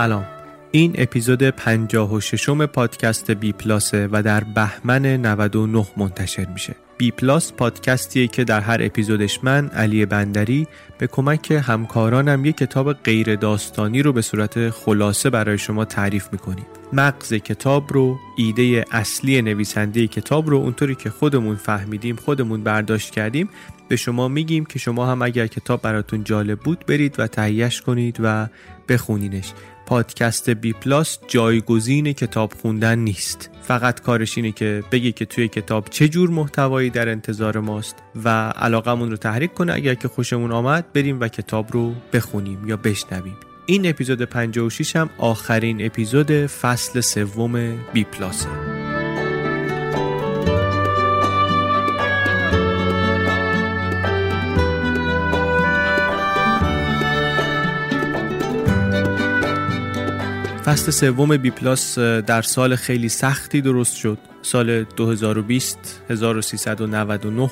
سلام. این اپیزود 56 م پادکست بی پلاسه و در بهمن 99 منتشر میشه. بی پلاس پادکستیه که در هر اپیزودش من علی بندری به کمک همکارانم یک کتاب غیر داستانی رو به صورت خلاصه برای شما تعریف می‌کنیم. مغز کتاب رو ایده اصلی نویسنده کتاب رو اونطوری که خودمون فهمیدیم خودمون برداشت کردیم به شما میگیم که شما هم اگر کتاب براتون جالب بود برید و تهیهش کنید و بخونینش. پادکست بی پلاس جایگزین کتاب خوندن نیست. فقط کارش اینه که بگه که توی کتاب چه جور محتوایی در انتظار ماست و علاقمون رو تحریک کنه. اگر که خوشمون آمد بریم و کتاب رو بخونیم یا بشنویم. این اپیزود 56 هم آخرین اپیزود فصل سوم بی پلاسه فصل سوم بی پلاس در سال خیلی سختی درست شد. سال 2020 1399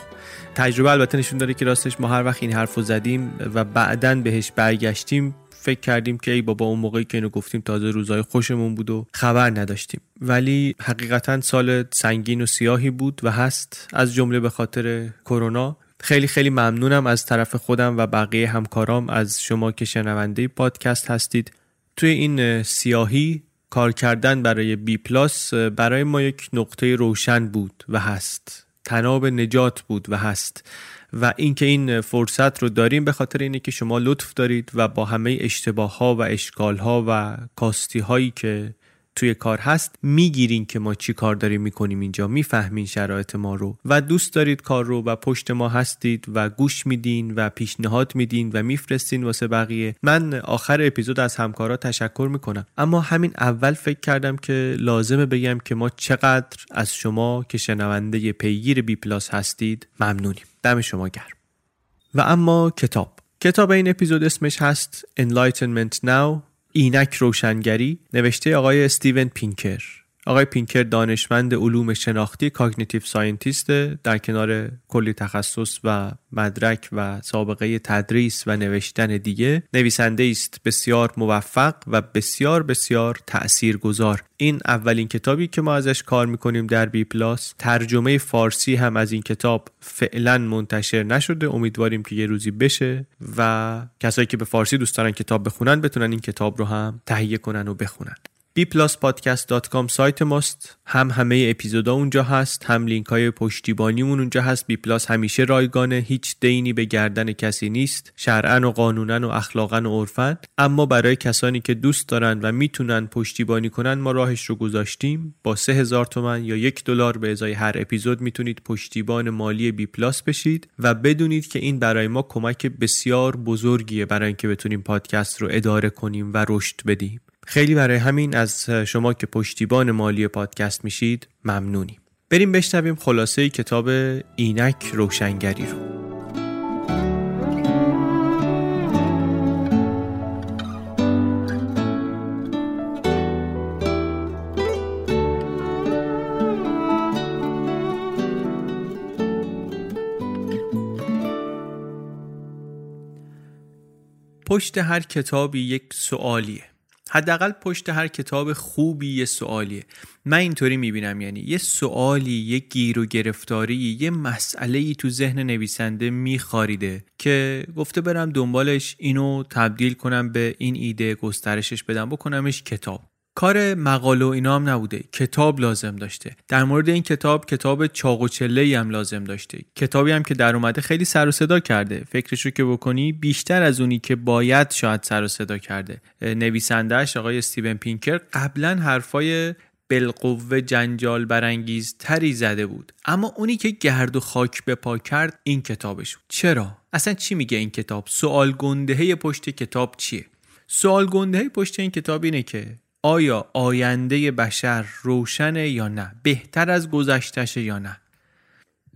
تجربه البته نشون داره که راستش ما هر وقت این حرف رو زدیم و بعدا بهش برگشتیم فکر کردیم که ای بابا اون موقعی که اینو گفتیم تازه روزای خوشمون بود و خبر نداشتیم. ولی حقیقتا سال سنگین و سیاهی بود و هست. از جمله به خاطر کرونا. خیلی خیلی ممنونم از طرف خودم و بقیه همکارام. از شما که شنونده پادکست هستید. توی این سیاهی کار کردن برای بی پلاس برای ما یک نقطه روشن بود و هست. طناب نجات بود و هست. و اینکه این فرصت رو داریم به خاطر اینه که شما لطف دارید و با همه اشتباه ها و اشکال ها و کاستی هایی که توی کار هست می‌بینین که ما چی کار داریم می‌کنیم اینجا. می‌فهمین شرایط ما رو. و دوست دارید کار رو و پشت ما هستید و گوش میدین و پیشنهاد میدین و میفرستین واسه بقیه. من آخر اپیزود از همکارا تشکر می‌کنم. اما همین اول فکر کردم که لازمه بگم که ما چقدر از شما که شنونده پیگیر بی پلاس هستید ممنونیم. دم شما گرم. و اما کتاب. کتاب این اپیزود اسمش هست Enlightenment Now. اینک روشنگری نوشته آقای استیون پینکر. آقای پینکر دانشمند علوم شناختی cognitive scientist در کنار کلی تخصص و مدرک و سابقه تدریس و نوشتن دیگه نویسنده است بسیار موفق و بسیار بسیار تاثیرگذار این اولین کتابی که ما ازش کار می‌کنیم در بی پلاس. ترجمه فارسی هم از این کتاب فعلا منتشر نشده. امیدواریم که یه روزی بشه و کسایی که به فارسی دوست دارن کتاب بخونن بتونن این کتاب رو هم تهیه کنن و بخونن. bpluspodcast.com سایت ماست. هم همه اپیزودا اونجا هست هم لینک های پشتیبانیمون اونجا هست. بی پلاس همیشه رایگانه هیچ دینی به گردن کسی نیست. شرعا و قانونا و اخلاقا و عرفا. اما برای کسانی که دوست دارن و می‌تونن پشتیبانی کنن ما راهش رو گذاشتیم. با سه هزار تومن یا یک دلار به ازای هر اپیزود می‌تونید پشتیبان مالی بی پلاس بشید و بدونید که این برای ما کمک بسیار بزرگیه برای اینکه بتونیم پادکست رو اداره کنیم و رشد بدیم. خیلی برای همین از شما که پشتیبان مالی پادکست میشید ممنونیم. بریم بشنویم خلاصه کتاب اینک روشنگری رو. پشت هر کتابی یک سوالیه. حداقل پشت هر کتاب خوبی یه سوالیه. من اینطوری می‌بینم یعنی یه سوالی یه گیر و گرفتاری یه مسئله ای تو ذهن نویسنده میخاریده که گفته برم دنبالش اینو تبدیل کنم به این ایده گسترشش بدم بکنمش کتاب. کار مقاله و اینا هم نبوده. کتاب لازم داشته. در مورد این کتاب کتاب چاق و چله هم لازم داشته. کتابی هم که در اومده خیلی سر و صدا کرده. فکرشو که بکنی بیشتر از اونی که باید شاید سر و صدا کرده. نویسندهش آقای استیون پینکر قبلا حرفای بالقوه جنجال برانگیز تری زده بود. اما اونی که گرد و خاک به پا کرد این کتابش بود. چرا؟ اصلا چی میگه این کتاب؟ سوال گندهه پشت کتاب چیه؟ سوال گندهه پشت این کتاب اینه که آیا آینده بشر روشنه یا نه؟ بهتر از گذشتشه یا نه؟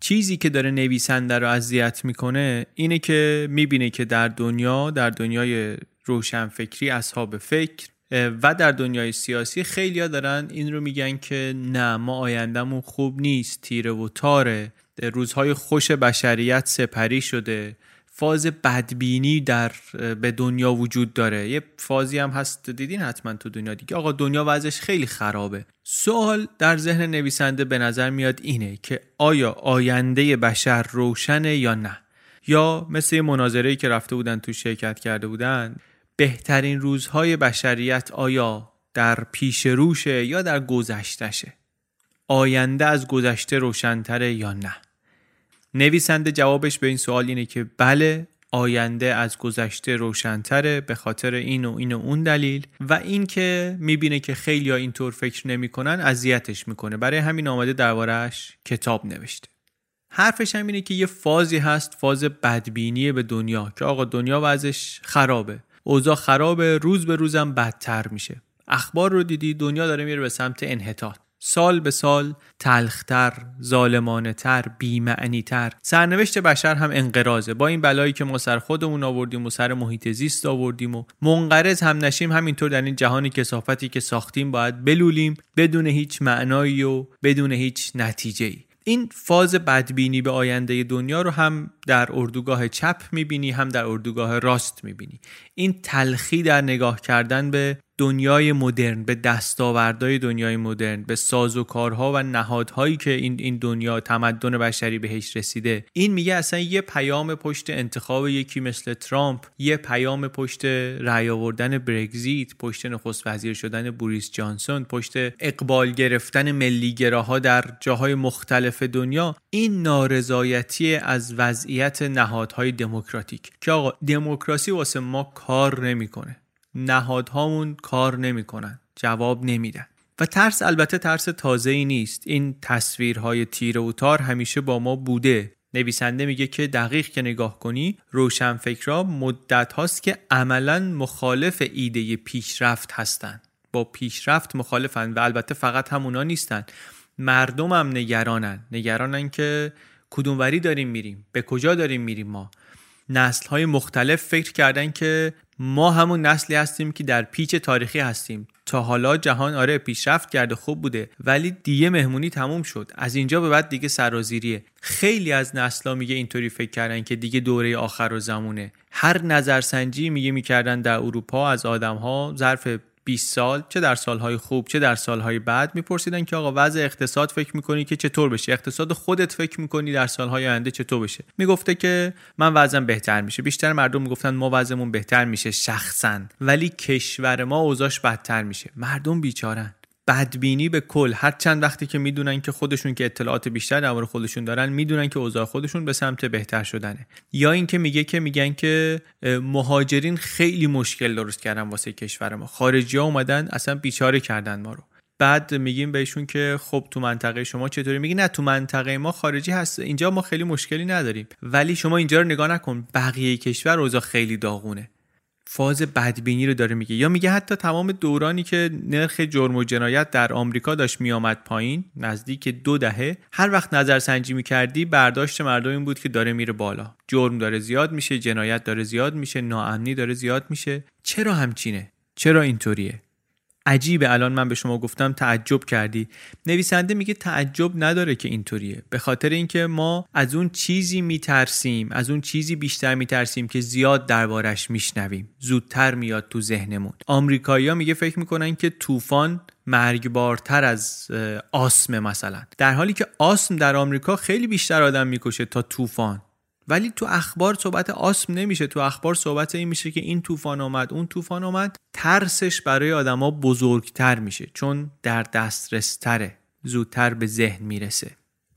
چیزی که داره نویسنده رو اذیت می‌کنه اینه که می‌بینه که در دنیا در دنیای روشنفکری اصحاب فکر و در دنیای سیاسی خیلیا دارن این رو میگن که نه ما آیندهمون خوب نیست تیره و تاره روزهای خوش بشریت سپری شده. فاز بدبینی در به دنیا وجود داره. یه فازی هم هست دیدین حتما تو دنیا دیگه. آقا دنیا وضعش خیلی خرابه. سوال در ذهن نویسنده به نظر میاد اینه که آیا آینده بشر روشنه یا نه؟ یا مثل یه مناظره که رفته بودن تو شرکت کرده بودن بهترین روزهای بشریت آیا در پیش روشه یا در گذشتشه آینده از گذشته روشنتره یا نه؟ نویسنده جوابش به این سوال اینه که بله آینده از گذشته روشنتره به خاطر این و این و اون دلیل و اینکه می‌بینه که خیلی اینطور فکر نمی‌کنن اذیتش می‌کنه. برای همین آمده دربارهش کتاب نوشته. حرفش هم اینه که یه فازی هست فاز بدبینی به دنیا که آقا دنیا وضعش خرابه. اوضاع خرابه روز به روزم بدتر میشه. اخبار رو دیدی دنیا داره میره به سمت انحطاط. سال به سال تلختر، ظالمانهتر، بیمعنیتر. سرنوشت بشر هم انقرازه با این بلایی که ما سر خودمون آوردیم و سر محیط زیست آوردیم و منقرض هم نشیم همینطور در این جهان کسافتی که ساختیم باید بلولیم بدون هیچ معنایی و بدون هیچ نتیجه ای. این فاز بدبینی به آینده دنیا رو هم در اردوگاه چپ می‌بینی هم در اردوگاه راست می‌بینی. این تلخی در نگاه کردن به دنیای مدرن به دستاوردهای دنیای مدرن به سازوکارها و نهادهایی که این این دنیا تمدن بشری بهش رسیده. این میگه اصلا یه پیام پشت انتخاب یکی مثل ترامپ یه پیام پشت رأی آوردن برگزیت پشت نخست وزیر شدن بوریس جانسون پشت اقبال گرفتن ملیگراها در جاهای مختلف دنیا. این نارضایتی از وضعیت نهادهای دموکراتیک که آقا دموکراسی واسه ما کار نمی‌کنه. نهادهامون کار نمی‌کنن جواب نمیدن. و ترس البته ترس تازه ای نیست. این تصویرهای تیر و تار همیشه با ما بوده. نویسنده میگه که دقیق که نگاه کنی روشنفکرا مدت هاست که عملا مخالف ایده پیشرفت هستند با پیشرفت مخالفن و البته فقط همونا نیستن. مردم هم نگرانن. نگرانن که کدوموری داریم میریم؟ به کجا داریم میریم ما؟ نسل های مختلف فکر کردن که ما همون نسلی هستیم که در پیچ تاریخی هستیم. تا حالا جهان آره پیشرفت کرده خوب بوده ولی دیگه مهمونی تموم شد. از اینجا به بعد دیگه سرازیریه. خیلی از نسلا میگه اینطوری فکر کردن که دیگه دوره آخر و زمونه. هر نظرسنجی میگه می‌کردن در اروپا از آدم ها ظرف 20 سال چه در سالهای خوب چه در سالهای بعد میپرسیدن که آقا وضع اقتصاد فکر می‌کنی که چطور بشه؟ اقتصاد خودت فکر می‌کنی در سالهای آینده چطور بشه؟ می‌گفته که من وضعم بهتر میشه. بیشتر مردم می‌گفتن ما وضعمون بهتر میشه شخصا. ولی کشور ما اوضاعش بدتر میشه. مردم بیچارن. بدبینی به کل. هر چند وقتی که می‌دونن که خودشون که اطلاعات بیشتر درباره خودشون دارن می‌دونن که اوضاع خودشون به سمت بهتر شدنه. یا اینکه میگه که میگن که مهاجرین خیلی مشکل درست کردن واسه کشور ما. خارجی ها اومدن اصلا بیچاره کردن ما رو. بعد میگیم بهشون که خب تو منطقه شما چطوری؟ میگی نه تو منطقه ما خارجی هست. اینجا ما خیلی مشکلی نداریم. ولی شما اینجا رو نگاه نکن. بقیه کشور اوضاع خیلی داغونه. فاز بدبینی رو داره میگه. یا میگه حتی تمام دورانی که نرخ جرم و جنایت در آمریکا داشت میآمد پایین نزدیک دو دهه هر وقت نظرسنجی می‌کردی برداشت مردم این بود که داره میره بالا. جرم داره زیاد میشه جنایت داره زیاد میشه ناامنی داره زیاد میشه. چرا همچینه؟ چرا اینطوریه؟ عجیبه. الان من به شما گفتم تعجب کردی. نویسنده میگه تعجب نداره که اینطوریه. به خاطر اینکه ما از اون چیزی میترسیم از اون چیزی بیشتر میترسیم که زیاد دربارش میشنویم. زودتر میاد تو ذهنمون. آمریکایی‌ها میگه فکر می‌کنن که طوفان مرگبارتر از آسم مثلا. در حالی که آسم در آمریکا خیلی بیشتر آدم می‌کشه تا طوفان. ولی تو اخبار صحبت آسم نمیشه. تو اخبار صحبت این میشه که این طوفان آمد اون طوفان آمد ترسش برای آدما بزرگتر میشه چون در دسترس تره زودتر به ذهن می‌رسه.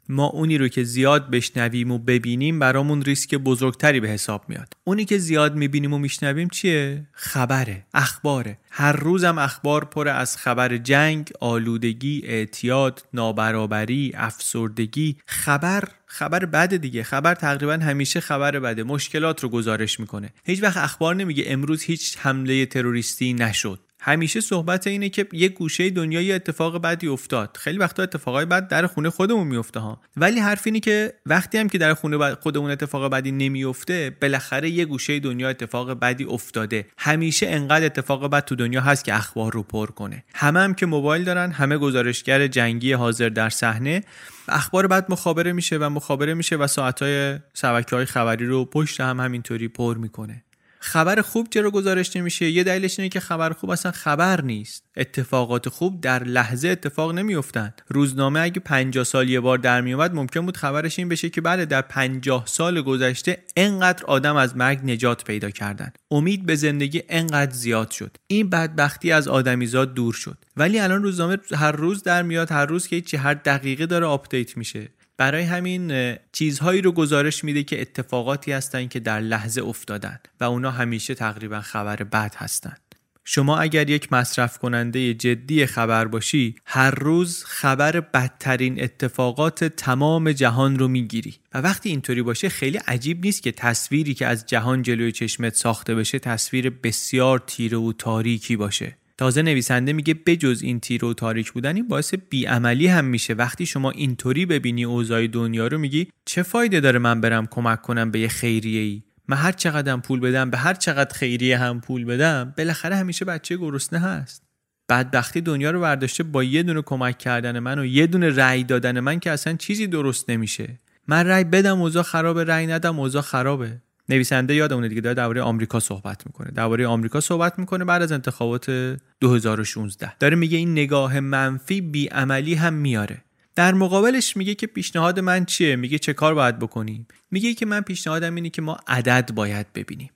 ما اونی رو که زیاد بشنویم و ببینیم برامون ریسک بزرگتری به حساب میاد. اونی که زیاد می‌بینیم و میشنویم چیه؟ خبره اخباره. هر روزم اخبار پر از خبر جنگ آلودگی اعتیاد نابرابری افسردگی. خبر خبر بده دیگه. خبر تقریبا همیشه خبر بده. مشکلات رو گزارش می‌کنه. هیچ وقت اخبار نمیگه. امروز هیچ حمله تروریستی نشد. همیشه صحبت اینه که یه گوشه دنیا یه اتفاق بدی افتاد. خیلی وقتا اتفاقای بد در خونه خودمون میفته ها. ولی حرف اینه که وقتی هم که در خونه خودمون اتفاق بدی نمیفته بالاخره یه گوشه دنیا اتفاق بدی افتاده. همیشه انقدر اتفاق بد تو دنیا هست که اخبار رو پر کنه. همه هم که موبایل دارن همه گزارشگر جنگی حاضر در صحنه اخبار بعد مخابره میشه و مخابره میشه و ساعتهای شبکه های خبری رو پشت هم همینطوری پر می‌کنه. خبر خوب چرا گزارش نمیشه. یه دلیلش اینه که خبر خوب اصلا خبر نیست. اتفاقات خوب در لحظه اتفاق نمیافتند. روزنامه اگه 50 سال یه بار در میومد ممکن بود خبرش این بشه که بله در 50 سال گذشته انقدر آدم از مرگ نجات پیدا کردن. امید به زندگی انقدر زیاد شد. این بدبختی از آدمیزاد دور شد. ولی الان روزنامه هر روز در میاد هر روز که چی هر دقیقه داره آپدیت میشه. برای همین چیزهایی رو گزارش میده که اتفاقاتی هستند که در لحظه افتادن و اونا همیشه تقریبا خبر بد هستند. شما اگر یک مصرف کننده جدی خبر باشی هر روز خبر بدترین اتفاقات تمام جهان رو می‌گیری و وقتی اینطوری باشه خیلی عجیب نیست که تصویری که از جهان جلوی چشمت ساخته بشه تصویر بسیار تیره و تاریکی باشه تازه نویسنده میگه بجز این تیر و تاریک بودن این باعث بیعملی هم میشه. وقتی شما اینطوری ببینی اوضاع دنیا رو میگی چه فایده داره من برم کمک کنم به یه خیریه ای من هر چقدر پول بدم به هر چقدر خیریه هم پول بدم بالاخره همیشه بچه گرسنه هست. بدبختی دنیا رو برداشته با یه دونه کمک کردن من و یه دونه رأی دادن من که اصلا چیزی درست نمیشه. من رأی بدم اوضاع خرابه رأی ندم اوضاع خرابه. نویسنده یادمونه دیگه داره درباره آمریکا صحبت می‌کنه. درباره آمریکا صحبت می‌کنه بعد از انتخابات 2016 داره میگه این نگاه منفی بیعملی هم میاره. در مقابلش میگه که پیشنهاد من چیه؟ میگه چه کار باید بکنیم؟ میگه که من پیشنهادم اینه که ما عدد باید ببینیم.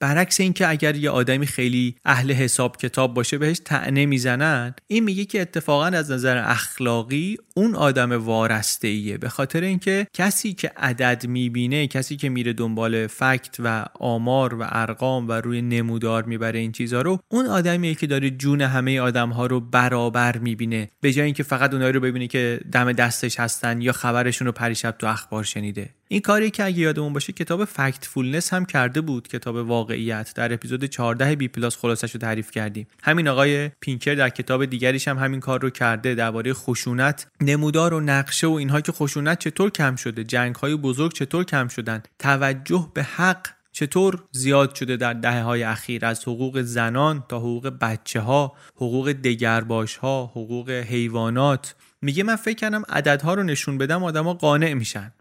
برعکس اینکه اگر یه آدمی خیلی اهل حساب کتاب باشه بهش طعنه می‌زنن این میگه که اتفاقا از نظر اخلاقی اون آدم وارسته ایه به خاطر اینکه کسی که عدد می‌بینه کسی که میره دنبال fact و آمار و ارقام و روی نمودار می‌بره این چیزها رو اون آدمیه که داره جون همه آدم ها رو برابر می‌بینه. به جای اینکه فقط اونایی رو ببینه که دم دستش هستن یا خبرشون رو پریشب تو اخبار شنیده. این کاری که اگه یادمون باشه کتاب Factfulness هم کرده بود کتاب واقعیت. در اپیزود 14 بی پلاس خلاصش رو تعریف کردیم. همین آقای پینکر در کتاب دیگریش هم همین کار رو کرده درباره خشونت نمودار و نقشه و اینها که خشونت چطور کم شده جنگ های بزرگ چطور کم شدن توجه به حق چطور زیاد شده در دهه های اخیر از حقوق زنان تا حقوق بچه ها حقوق دگرباش ها حقوق حیوانات. میگه من فکر کردم عددها رو نشون بدم آدما قانع میشن.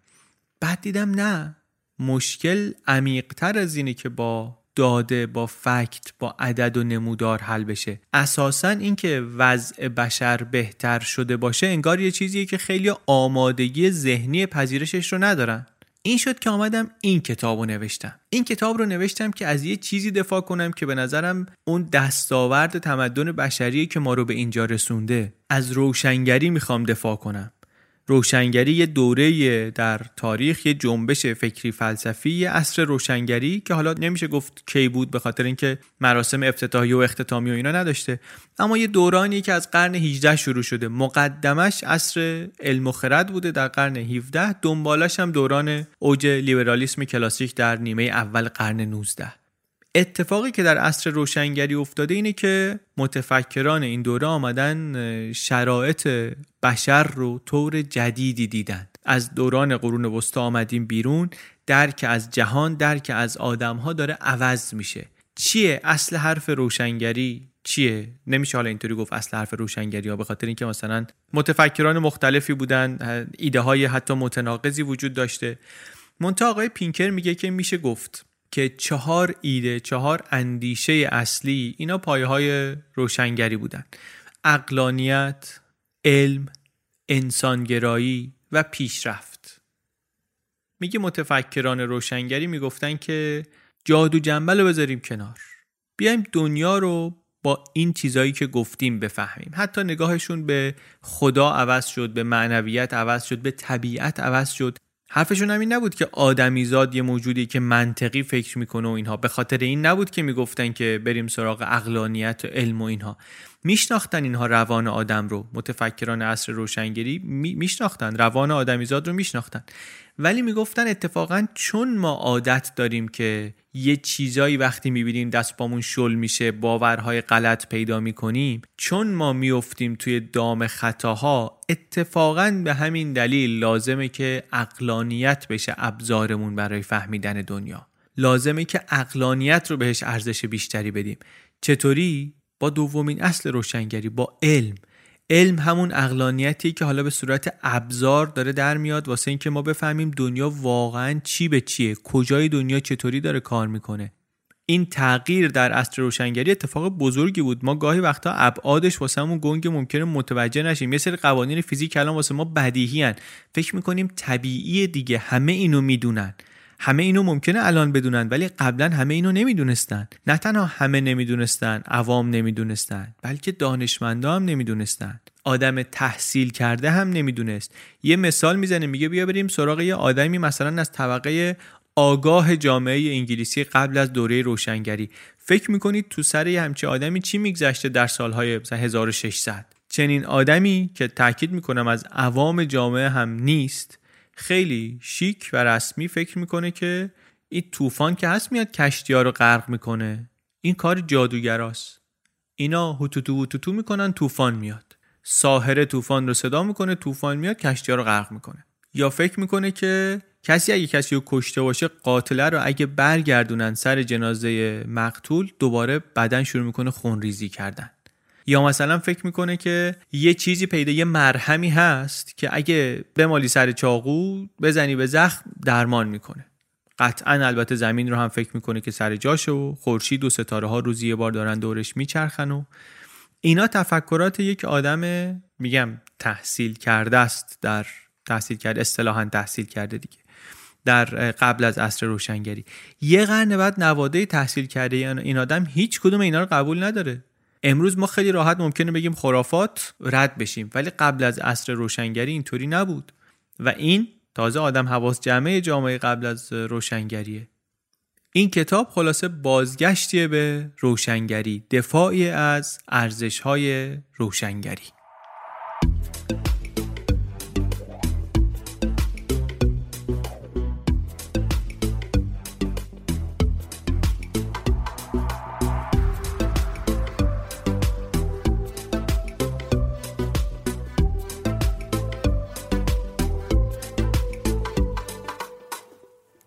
بعد دیدم نه. مشکل عمیقتر از اینه که با داده با فکت با عدد و نمودار حل بشه. اساسا اینکه وضع بشر بهتر شده باشه انگار یه چیزیه که خیلی آمادگی ذهنی پذیرشش رو ندارن. این شد که آمدم این کتاب رو نوشتم. این کتاب رو نوشتم که از یه چیزی دفاع کنم که به نظرم اون دستاورد تمدن بشریه که ما رو به اینجا رسونده. از روشنگری می‌خوام دفاع کنم. روشنگری یه دوره در تاریخ یه جنبش فکری فلسفی یه عصر روشنگری که حالا نمیشه گفت کی بود به خاطر اینکه مراسم افتتاحی و اختتامی و اینا نداشته. اما یه دورانی که از قرن 18 شروع شده. مقدمش عصر علم و خرد بوده در قرن 17 دنبالش هم دوران اوج لیبرالیسم کلاسیک در نیمه اول قرن 19 اتفاقی که در عصر روشنگری افتاده اینه که متفکران این دوره آمدن شرایط بشر رو طور جدیدی دیدن. از دوران قرون وسطا آمدیم بیرون درک از جهان درک از آدم ها داره عوض میشه. چیه اصل حرف روشنگری؟ چیه؟ نمیشه حالا اینطوری گفت اصل حرف روشنگری ها به خاطر اینکه مثلا متفکران مختلفی بودن ایده های حتی متناقضی وجود داشته. منتها آقای پینکر میگه که میشه گفت که چهار ایده چهار اندیشه اصلی اینا پایه های روشنگری بودن. اقلانیت علم انسانگرایی و پیشرفت. میگه متفکران روشنگری می‌گفتن که جادو جنبل رو بذاریم کنار. بیایم دنیا رو با این چیزایی که گفتیم بفهمیم. حتی نگاهشون به خدا عوض شد به معنویت عوض شد به طبیعت عوض شد. حرفشون هم این نبود که آدمیزاد یه موجودی که منطقی فکر می‌کنه و اینها. به خاطر این نبود که می‌گفتن که بریم سراغ اقلانیت و علم و اینها. میشناختن اینها روان آدم رو. متفکران عصر روشنگری میشناختن. روان آدمیزاد رو میشناختن. ولی می‌گفتن اتفاقا چون ما عادت داریم که یه چیزایی وقتی می‌بینیم دست بامون شل میشه باورهای غلط پیدا می‌کنیم چون ما میفتیم توی دام خطاها اتفاقا به همین دلیل لازمه که اقلانیت بشه ابزارمون برای فهمیدن دنیا. لازمه که اقلانیت رو بهش ارزش بیشتری بدیم. چطوری؟ با دومین اصل روشنگری با علم. علم همون اقلانیتی که حالا به صورت ابزار داره در میاد واسه اینکه ما بفهمیم دنیا واقعا چی به چیه کجای دنیا چطوری داره کار می‌کنه. این تغییر در اصل روشنگری اتفاق بزرگی بود. ما گاهی وقتا ابعادش واسه همون گنگ ممکنه متوجه نشیم. یه سری قوانین فیزیک الان واسه ما بدیهی هن. فکر می‌کنیم طبیعی دیگه همه اینو می‌دونن. همه اینو ممکنه الان بدونن ولی قبلا همه اینو نمی‌دونستن. نه تنها همه نمی‌دونستن عوام نمی‌دونستن بلکه دانشمندا هم نمی‌دونستن. آدم تحصیل کرده هم نمی‌دونست. یه مثال می‌زنه میگه بیا بریم سراغ یه آدمی مثلا از طبقه آگاه جامعه انگلیسی قبل از دوره روشنگری. فکر می‌کنید تو سر یه همچه آدمی چی میگذشته در سالهای مثلا 1600 چنین آدمی که تاکید می‌کنم از عوام جامعه هم نیست خیلی شیک و رسمی فکر می‌کنه که این طوفان که هست میاد کشتی ها رو غرق می‌کنه. این کار جادوگراست. اینا هوتوتو هوتوتو می‌کنن طوفان میاد. ساهره طوفان رو صدا می‌کنه طوفان میاد کشتی ها رو غرق می‌کنه. یا فکر می‌کنه که کسی اگه کسی رو کشته باشه قاتله رو اگه برگردونن سر جنازه مقتول دوباره بدن شروع می‌کنه خونریزی کردن. یا مثلا فکر می‌کنه که یه چیزی پیدا یه مرهمی هست که اگه بمالی سر چاقو بزنی به زخم درمان می‌کنه. قطعا البته زمین رو هم فکر می‌کنه که سر جاشه و خورشید و ستاره ها روزی یه بار دارن دورش میچرخن و اینا تفکرات یک آدم میگم تحصیل کرده است. در تحصیل کرده اصطلاحا تحصیل کرده دیگه. در قبل از عصر روشنگری. یه قرن بعد نواده تحصیل کرده این آدم هیچ کدوم اینا رو قبول نداره. امروز ما خیلی راحت ممکنه بگیم خرافات رد بشیم ولی قبل از عصر روشنگری اینطوری نبود. و این تازه آدم حواس جمعه جامعه قبل از روشنگریه. این کتاب خلاصه بازگشتیه به روشنگری دفاعی از ارزشهای روشنگری.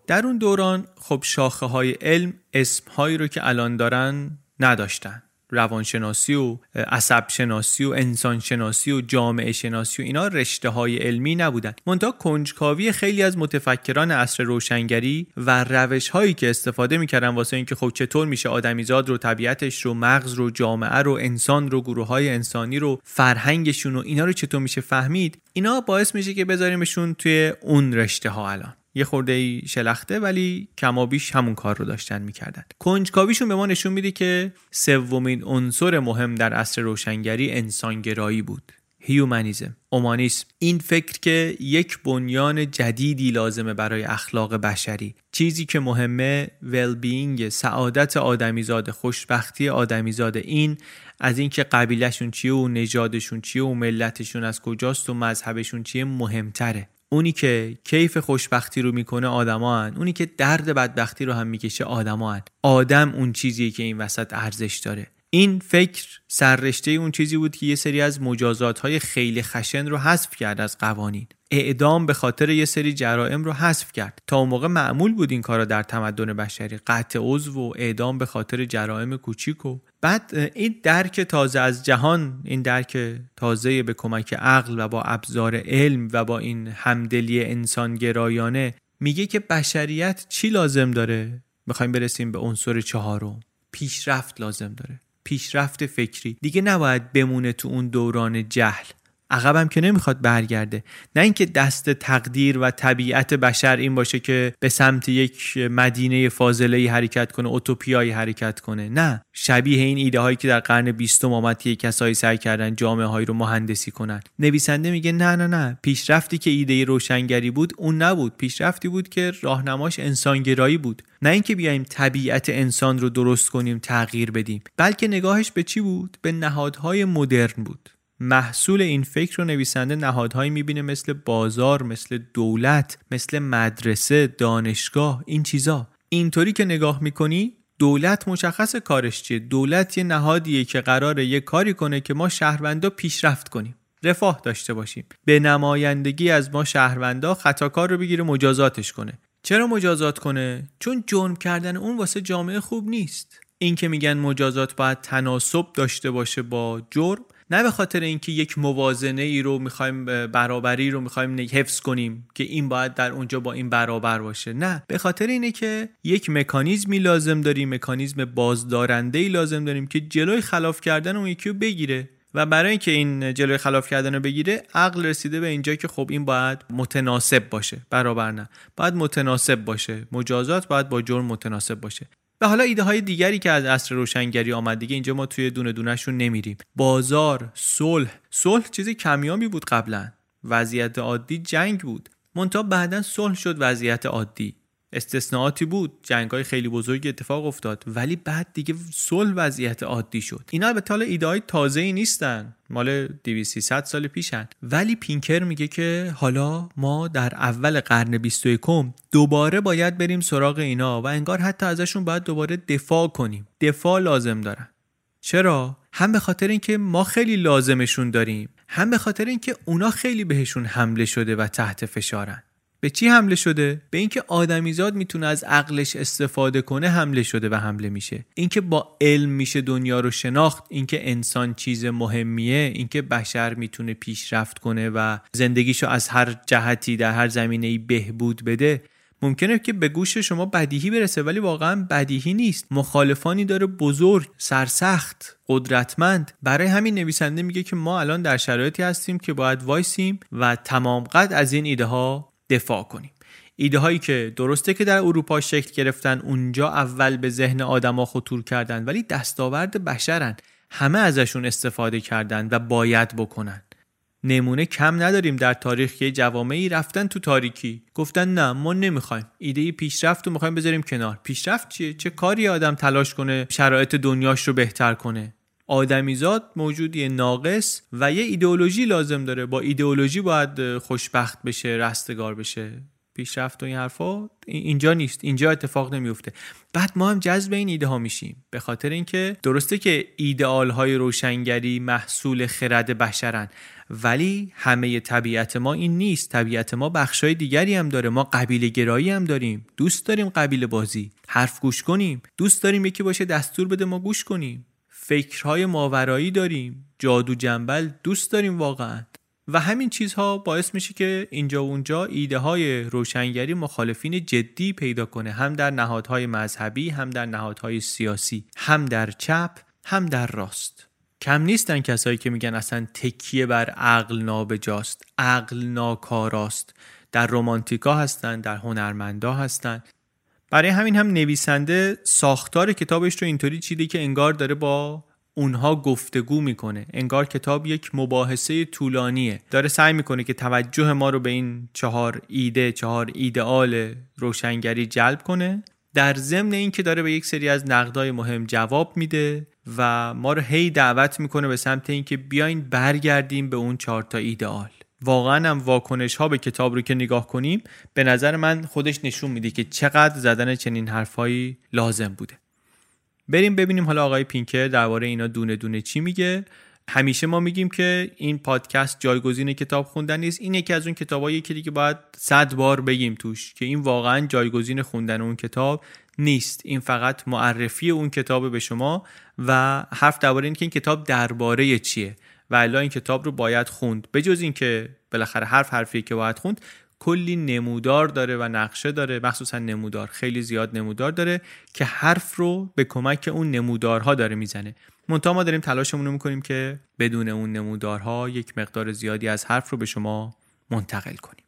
در اون دوران خب شاخه های علم اسم هایی رو که الان دارن نداشتن. روانشناسی و عصب شناسی و انسان شناسی و جامعه شناسی و اینا رشته های علمی نبودن. منتها کنجکاوی خیلی از متفکران عصر روشنگری و روش هایی که استفاده می‌کردن واسه اینکه خب چطور میشه آدمیزاد رو طبیعتش رو مغز رو جامعه رو انسان رو گروه های انسانی رو فرهنگشون و اینا رو چطور میشه فهمید اینا باعث میشه که بذاریمشون توی اون رشته ها الان. یه خورده شلخته ولی کمابیش همون کار رو داشتن می‌کردن. کنجکاویشون به ما نشون میده که سومین عنصر مهم در عصر روشنگری انسانگرایی بود. هیومانیزم اومانیسم. این فکر که یک بنیان جدیدی لازمه برای اخلاق بشری. چیزی که مهمه ویل بینگ سعادت آدمیزاد خوشبختی آدمیزاد. این از اینکه قبیلهشون چیه و نژادشون چیه و ملتشون از کجاست و مذهبشون چیه مهمتره. اونی که کیف خوشبختی رو می‌کنه آدما هن. اونی که درد بدبختی رو هم می‌کشه آدما هن. آدم اون چیزیه که این وسط ارزش داره این فکر سررشته اون چیزی بود که یه سری از مجازات های خیلی خشن رو حذف کرد از قوانین اعدام به خاطر یه سری جرائم رو حذف کرد تا اون موقع معمول بود این کارا در تمدن بشری قطع عضو و اعدام به خاطر جرائم کوچیک و بعد این درک تازه از جهان این درک تازه به کمک عقل و با ابزار علم و با این همدلی انسانگرایانه میگه که بشریت چی لازم داره؟ می‌خوایم برسیم به عنصر چهارم. پیشرفت لازم داره. پیشرفت فکری. دیگه نباید بمونه تو اون دوران جهل. عقبم که نمی‌خواد برگرده. نه اینکه دست تقدیر و طبیعت بشر این باشه که به سمت یک مدینه فاضله حرکت کنه اوتوپیایی حرکت کنه. نه. شبیه این ایده هایی که در قرن بیستم آمد که کسایی سعی کردن جامعه هایی رو مهندسی کنن. نویسنده میگه نه نه نه. پیشرفتی که ایده روشنگری بود اون نبود. پیشرفتی بود که راهنماش انسانگرایی بود. نه اینکه بیایم طبیعت انسان رو درست کنیم تغییر بدیم. بلکه نگاهش به چی بود؟ به نهادهای مدرن بود. محصول این فکر رو نویسنده نهادهایی می‌بینه مثل بازار مثل دولت مثل مدرسه دانشگاه این چیزا. اینطوری که نگاه می‌کنی دولت مشخص کارش چیه؟ دولت یه نهادیه که قراره یه کاری کنه که ما شهروندا پیشرفت کنیم. رفاه داشته باشیم. به نمایندگی از ما شهروندا خطاکار رو بگیره مجازاتش کنه. چرا مجازات کنه؟ چون جرم کردن اون واسه جامعه خوب نیست. این که میگن مجازات باید تناسب داشته باشه با جرم نه به خاطر اینکه یک موازنه ای رو می‌خوایم برابری رو می‌خوایم حفظ کنیم که این باید در اونجا با این برابر باشه. نه به خاطر اینه که یک مکانیزمی لازم داریم مکانیزم بازدارنده ای لازم داریم که جلوی خلاف کردن اون یکی رو بگیره و برای اینکه این جلوی خلاف کردن رو بگیره عقل رسیده به اینجا که خب این باید متناسب باشه. برابر نه باید متناسب باشه. مجازات باید با جرم متناسب باشه. و حالا ایده های دیگری که از عصر روشنگری آمد دیگه اینجا ما توی دونه دونهشون نمیریم. بازار صلح. صلح چیزی کمیابی بود قبلا. وضعیت عادی جنگ بود. منتها بعدا صلح شد وضعیت عادی. استثناءاتی بود. جنگ های خیلی بزرگ اتفاق افتاد. ولی بعد دیگه صلح وضعیت عادی شد. اینا به حالا ایده های تازه ای نیستن مال 2300 سال پیشن. ولی پینکر میگه که حالا ما در اول قرن 21 دوباره باید بریم سراغ اینا و انگار حتی ازشون باید دوباره دفاع کنیم. دفاع لازم دارن. چرا؟ هم به خاطر اینکه ما خیلی لازمشون داریم. هم به خاطر اینکه اونا خیلی بهشون حمله شده و تحت فشارن. به چی حمله شده؟ به اینکه آدمیزاد می‌تونه از عقلش استفاده کنه حمله شده و حمله میشه. اینکه با علم میشه دنیا رو شناخت اینکه انسان چیز مهمیه اینکه بشر می‌تونه پیشرفت کنه و زندگیشو از هر جهتی در هر زمینه ای بهبود بده ممکنه که به گوش شما بدیهی برسه ولی واقعا بدیهی نیست. مخالفانی داره بزرگ سرسخت قدرتمند. برای همین نویسنده میگه که ما الان در شرایطی هستیم که باید وایسیم و تمام قد از این ایده ها دفاع کنیم. ایده هایی که درسته که در اروپا شکل گرفتن اونجا اول به ذهن آدما خطور کردن ولی دستاورد بشرن. همه ازشون استفاده کردن و باید بکنن. نمونه کم نداریم در تاریخ که جوامعی رفتن تو تاریکی. گفتن نه ما نمی‌خوایم. ایده پیشرفت رو می‌خوایم بذاریم کنار. پیشرفت چیه؟ چه کاری آدم تلاش کنه شرایط دنیاش رو بهتر کنه؟ آدمیزاد موجودی ناقص و یه ایدئولوژی لازم داره. با ایدئولوژی باید خوشبخت بشه رستگار بشه. پیشرفت و این حرفا اینجا نیست. اینجا اتفاق نمیفته. بعد ما هم جذب این ایده ها میشیم. به خاطر اینکه درسته که ایدئال های روشنگری محصول خرد بشرن ولی همه طبیعت ما این نیست. طبیعت ما بخشای دیگری هم داره. ما قبیله گرایی هم داریم. دوست داریم قبیله بازی. حرف گوش کنیم. دوست داریم یکی باشه دستور بده ما گوش کنیم. فکرهای ماورایی داریم جادو جنبل دوست داریم واقعا. و همین چیزها باعث میشه که اینجا و اونجا ایده های روشنگری مخالفین جدی پیدا کنه هم در نهادهای مذهبی هم در نهادهای سیاسی هم در چپ هم در راست. کم نیستن کسایی که میگن اصلا تکیه بر عقل نابجاست. عقل ناکاراست. در رومانتیکا هستن در هنرمندا هستن. برای همین هم نویسنده ساختار کتابش رو اینطوری چیده که انگار داره با اونها گفتگو می‌کنه. انگار کتاب یک مباحثه طولانیه. داره سعی می‌کنه که توجه ما رو به این چهار ایده چهار ایدئال روشنگری جلب کنه. در ضمن اینکه داره به یک سری از نقدای مهم جواب میده و ما رو هی دعوت می‌کنه به سمت اینکه بیاین برگردیم به اون چهار تا ایدئال. واقعا هم واکنش ها به کتاب رو که نگاه کنیم به نظر من خودش نشون میده که چقدر زدن چنین حرفهایی لازم بوده. بریم ببینیم حالا آقای پینکر درباره اینا دونه دونه چی میگه. همیشه ما میگیم که این پادکست جایگزین کتاب خوندن نیست. این یکی از اون کتابایی که دیگه باید صد بار بگیم توش که این واقعا جایگزین خوندن اون کتاب نیست. این فقط معرفی اون کتاب به شما و حرف درباره این که این کتاب درباره چیه. و الا این کتاب رو باید خوند. بجز اینکه بالاخره حرف حرفی که باید خوند کلی نمودار داره و نقشه داره. مخصوصا نمودار. خیلی زیاد نمودار داره که حرف رو به کمک اون نمودارها داره می‌زنه. منتها ما داریم تلاشمون رو می‌کنیم که بدون اون نمودارها یک مقدار زیادی از حرف رو به شما منتقل کنیم.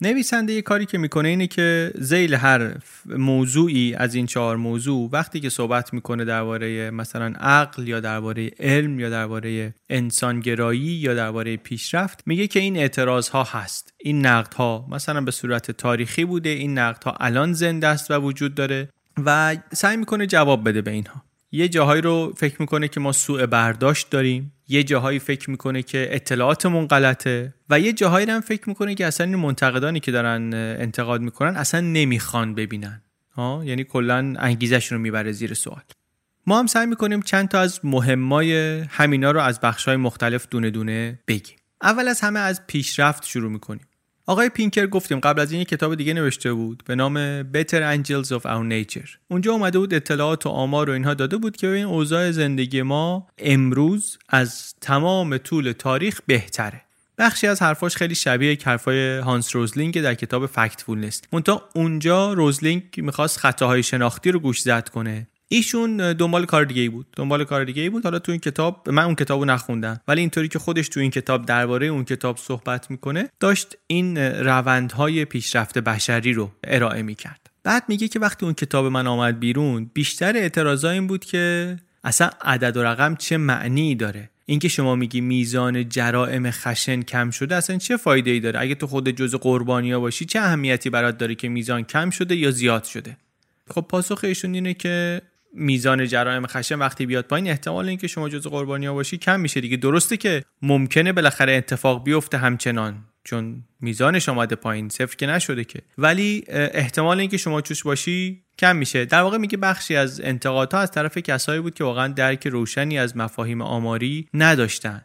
نویسنده یه کاری که می‌کنه اینه که زیل هر موضوعی از این چهار موضوع وقتی که صحبت می‌کنه درباره مثلا عقل یا درباره علم یا درباره انسانگرایی یا درباره پیشرفت میگه که این اعتراض ها هست این نقد ها مثلا به صورت تاریخی بوده این نقد ها الان زنده است و وجود داره و سعی می‌کنه جواب بده به اینها. یه جاهایی رو فکر می‌کنه که ما سوء برداشت داریم. یه جاهایی فکر می‌کنه که اطلاعاتمون غلطه و یه جاهایی هم فکر می‌کنه که اصلا این منتقدانی که دارن انتقاد می‌کنن اصلا نمی‌خوان ببینن. ها یعنی کلا انگیزش رو می‌بره زیر سوال. ما هم سعی می‌کنیم چند تا از مهمای همینا رو از بخشهای مختلف دونه دونه بگیم. اول از همه از پیشرفت شروع می‌کنیم. آقای پینکر گفتیم قبل از این یک کتاب دیگه نوشته بود به نام Better Angels of Our Nature. اونجا اومده بود اطلاعات و آمار و اینها داده بود که این اوضاع زندگی ما امروز از تمام طول تاریخ بهتره. بخشی از حرفاش خیلی شبیه حرفای هانس روزلینگ در کتاب فکتفولنس منتها اونجا روزلینگ می‌خواست خطاهای شناختی رو گوش زد کنه. ایشون دنبال کار دیگه ای بود. دنبال کار دیگه ای بود. حالا تو این کتاب من اون کتابو نخوندم. ولی اینطوری که خودش تو این کتاب درباره اون کتاب صحبت می‌کنه داشت این روندهای پیشرفت بشری رو ارائه می‌کرد. بعد میگه که وقتی اون کتاب من آمد بیرون بیشتر اعتراضا این بود که اصلا عدد و رقم چه معنی داره. اینکه شما میگی میزان جرائم خشن کم شده اصلا چه فایده ای داره؟ اگه تو خود جزء قربانیا باشی چه اهمیتی برات داره که میزان کم شده یا زیاد شده؟ خب پاسخ ایشون اینه که میزان جرایم خشن وقتی بیاد پایین احتمال اینکه شما جزو قربانی ها باشی کم میشه دیگه. درسته که ممکنه بالاخره اتفاق بیفته همچنان چون میزانش آمده پایین صفر که نشده که. ولی احتمال اینکه شما چوش باشی کم میشه. در واقع میگه بخشی از انتقادها از طرف کسایی بود که واقعا درک روشنی از مفاهیم آماری نداشتن.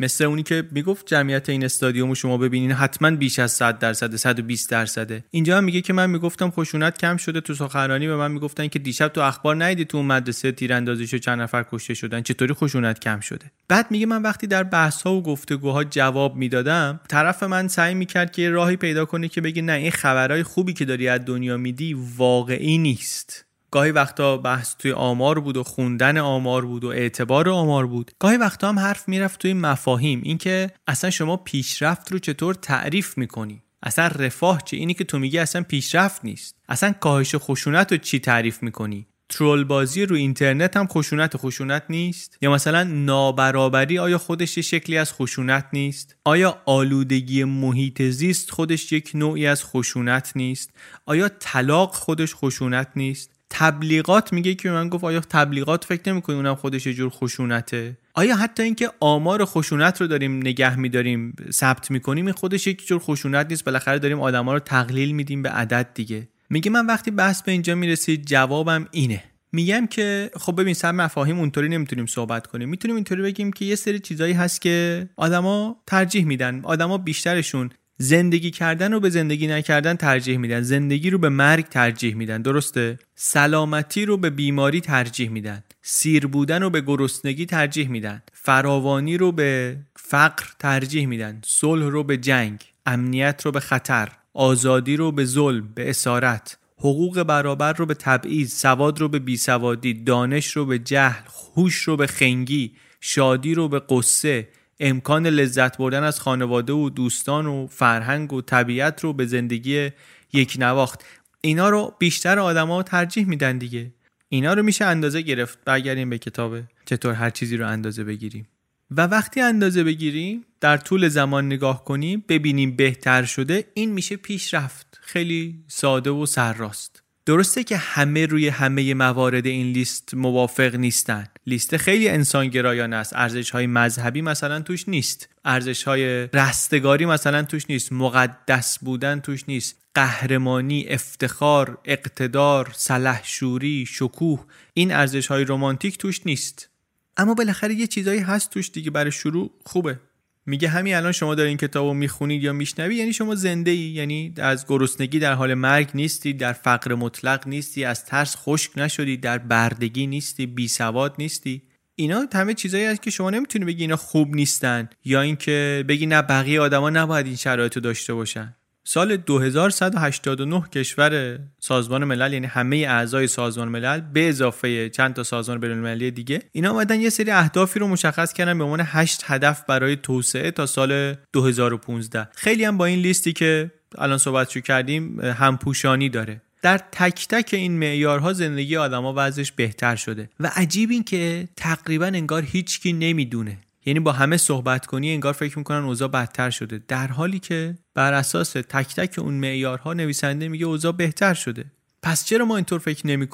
مثل اونی که می‌گفت جمعیت این استادیوم شما ببینین حتما بیش از 100 درصد 120 درصده. اینجا هم میگه که من می‌گفتم خشونت کم شده تو سخنرانی به من می‌گفتن که دیشب تو اخبار ندیدی تو اون مدرسه تیراندازی شو چند نفر کشته شدن چطوری خشونت کم شده؟ بعد میگه من وقتی در بحث ها و گفتگوها جواب می‌دادم طرف من سعی می‌کرد که راهی پیدا کنه که بگه نه این خبرهای خوبی که داری از دنیا میدی واقعی نیست. گاهی وقتا بحث توی آمار بود و خوندن آمار بود و اعتبار آمار بود. گاهی وقتا هم حرف می‌رفت توی مفاهیم. اینکه اصلا شما پیشرفت رو چطور تعریف می‌کنی؟ اصلا رفاه چه اینی که تو میگی اصلا پیشرفت نیست. اصلا کاهش خشونت رو چی تعریف می‌کنی؟ ترول بازی رو اینترنت هم خشونت خشونت نیست؟ یا مثلا نابرابری آیا خودش شکلی از خشونت نیست؟ آیا آلودگی محیط زیست خودش یک نوعی از خشونت نیست؟ آیا طلاق خودش خشونت نیست؟ تبلیغات میگه که من گفت آیا تبلیغات فکر نمی‌کنی اونم خودش یه جور خشونته؟ آیا حتی اینکه آمار خشونت رو داریم نگه میداریم ثبت می‌کنیم این خودش یک جور خشونت نیست بالاخره داریم آدما رو تقلیل میدیم به عدد دیگه. میگه من وقتی بحث به اینجا می‌رسید جوابم اینه. میگم که خب ببین سر مفاهیم اونطوری نمی‌تونیم صحبت کنیم. می‌تونیم اینطوری بگیم که یه سری چیزایی هست که آدما ترجیح میدن آدما بیشترشون زندگی کردن رو به زندگی نکردن ترجیح میدن زندگی رو به مرگ ترجیح میدن درسته سلامتی رو به بیماری ترجیح میدن سیر بودن رو به گرسنگی ترجیح میدن فراوانی رو به فقر ترجیح میدن صلح رو به جنگ امنیت رو به خطر آزادی رو به ظلم به اسارت حقوق برابر رو به تبعیض سواد رو به بیسوادی دانش رو به جهل هوش رو به خنگی شادی رو به قصه امکان لذت بردن از خانواده و دوستان و فرهنگ و طبیعت رو به زندگی یک نواخت. اینا رو بیشتر آدما ترجیح میدن دیگه. اینا رو میشه اندازه گرفت. برگردیم به کتابه چطور هر چیزی رو اندازه بگیریم. و وقتی اندازه بگیریم در طول زمان نگاه کنیم ببینیم بهتر شده این میشه پیشرفت. خیلی ساده و سرراست. درسته که همه روی همه موارد این لیست موافق نیستن. لیست خیلی انسانگرایانه است. ارزش های مذهبی مثلا توش نیست. ارزش های رستگاری مثلا توش نیست. مقدس بودن توش نیست. قهرمانی افتخار اقتدار سلحشوری شکوه این ارزش های رومانتیک توش نیست. اما بالاخره یه چیزایی هست توش دیگه برای شروع. خوبه. میگه همین الان شما دارین کتاب رو می‌خونید یا میشنوی یعنی شما زنده ای یعنی از گرسنگی در حال مرگ نیستی در فقر مطلق نیستی از ترس خشک نشدی در بردگی نیستی بی سواد نیستی. اینا همه چیزایی هست که شما نمی‌تونی بگی اینا خوب نیستن یا اینکه بگی نه بقیه آدما نباید این شرایط رو داشته باشن. سال 2189 کشور سازمان ملل یعنی همه اعضای سازمان ملل به اضافه چند تا سازمان بین‌المللی دیگه اینا اومدن یه سری اهدافی رو مشخص کردن به عنوان 8 هدف برای توسعه تا سال 2015 خیلی هم با این لیستی که الان صحبتشو کردیم همپوشانی داره. در تک تک این معیارها زندگی آدما وضعش بهتر شده. و عجیب این که تقریبا انگار هیچکی نمی‌دونه. یعنی با همه صحبت کنی انگار فکر می‌کنن اوضاع بدتر شده. در حالی که بر اساس تک تک اون معیارها نویسنده میگه اوضاع بهتر شده. پس چرا ما اینطور فکر نمی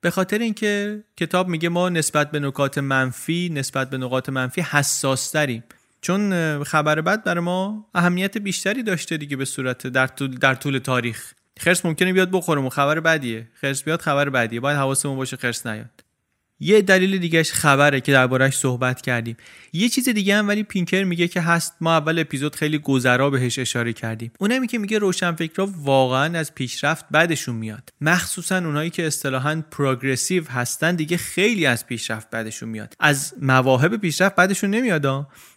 به خاطر اینکه کتاب میگه ما نسبت به نکات منفی نسبت به نقاط منفی حساس داریم چون خبر بد برای ما اهمیت بیشتری داشته دیگه به صورت در طول, در طول تاریخ. خرس ممکنه بیاد بخورم و خبر بدیه. خرس بیاد خبر بدیه. باید حواسمون باشه خرس نیاد. یه دلیل دیگهش خبره که دربارهش صحبت کردیم. یه چیز دیگه هم ولی پینکر میگه که هست. ما اول اپیزود خیلی گذرا بهش اشاره کردیم. اونم این که میگه روشنفکرا واقعا از پیشرفت بدشون میاد. مخصوصا اونایی که اصطلاحا progressive هستن دیگه خیلی از پیشرفت بدشون میاد. از مواهب پیشرفت بدشون نمیاد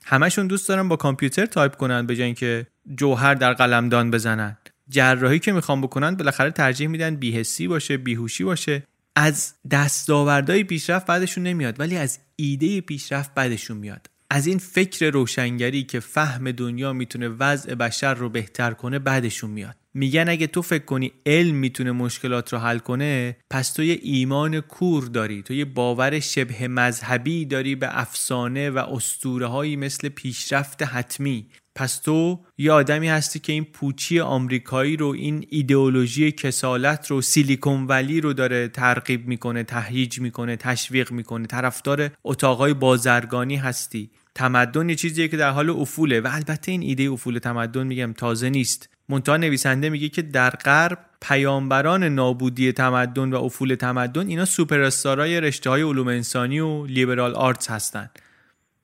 همشون دوست دارن با کامپیوتر تایپ کنن به جای اینکه جوهر در قلمدان بزنن. جراحی که می‌خوام بکنن بالاخره ترجیح میدن بی‌حسی باشه بیهوشی باشه. از دستاوردهای پیشرفت بعدشون نمیاد ولی از ایده پیشرفت بعدشون میاد. از این فکر روشنگری که فهم دنیا می‌تونه وضع بشر رو بهتر کنه بعدشون میاد. میگن اگه تو فکر کنی علم می‌تونه مشکلات رو حل کنه پس تو یه ایمان کور داری تو یه باور شبه مذهبی داری به افسانه و اسطوره هایی مثل پیشرفت حتمی. پس تو یه آدمی هستی که این پوچی آمریکایی رو این ایدئولوژی کسالت رو سیلیکون ولی رو داره ترغیب می‌کنه تهییج می‌کنه تشویق می‌کنه. طرفدار اتاقای بازرگانی هستی. تمدن یه چیزیه که در حال افوله و البته این ایده افول تمدن میگم تازه نیست. منتها نویسنده میگه که در غرب پیامبران نابودی تمدن و افول تمدن اینا سوپر استارای رشته های علوم انسانی و liberal arts هستن.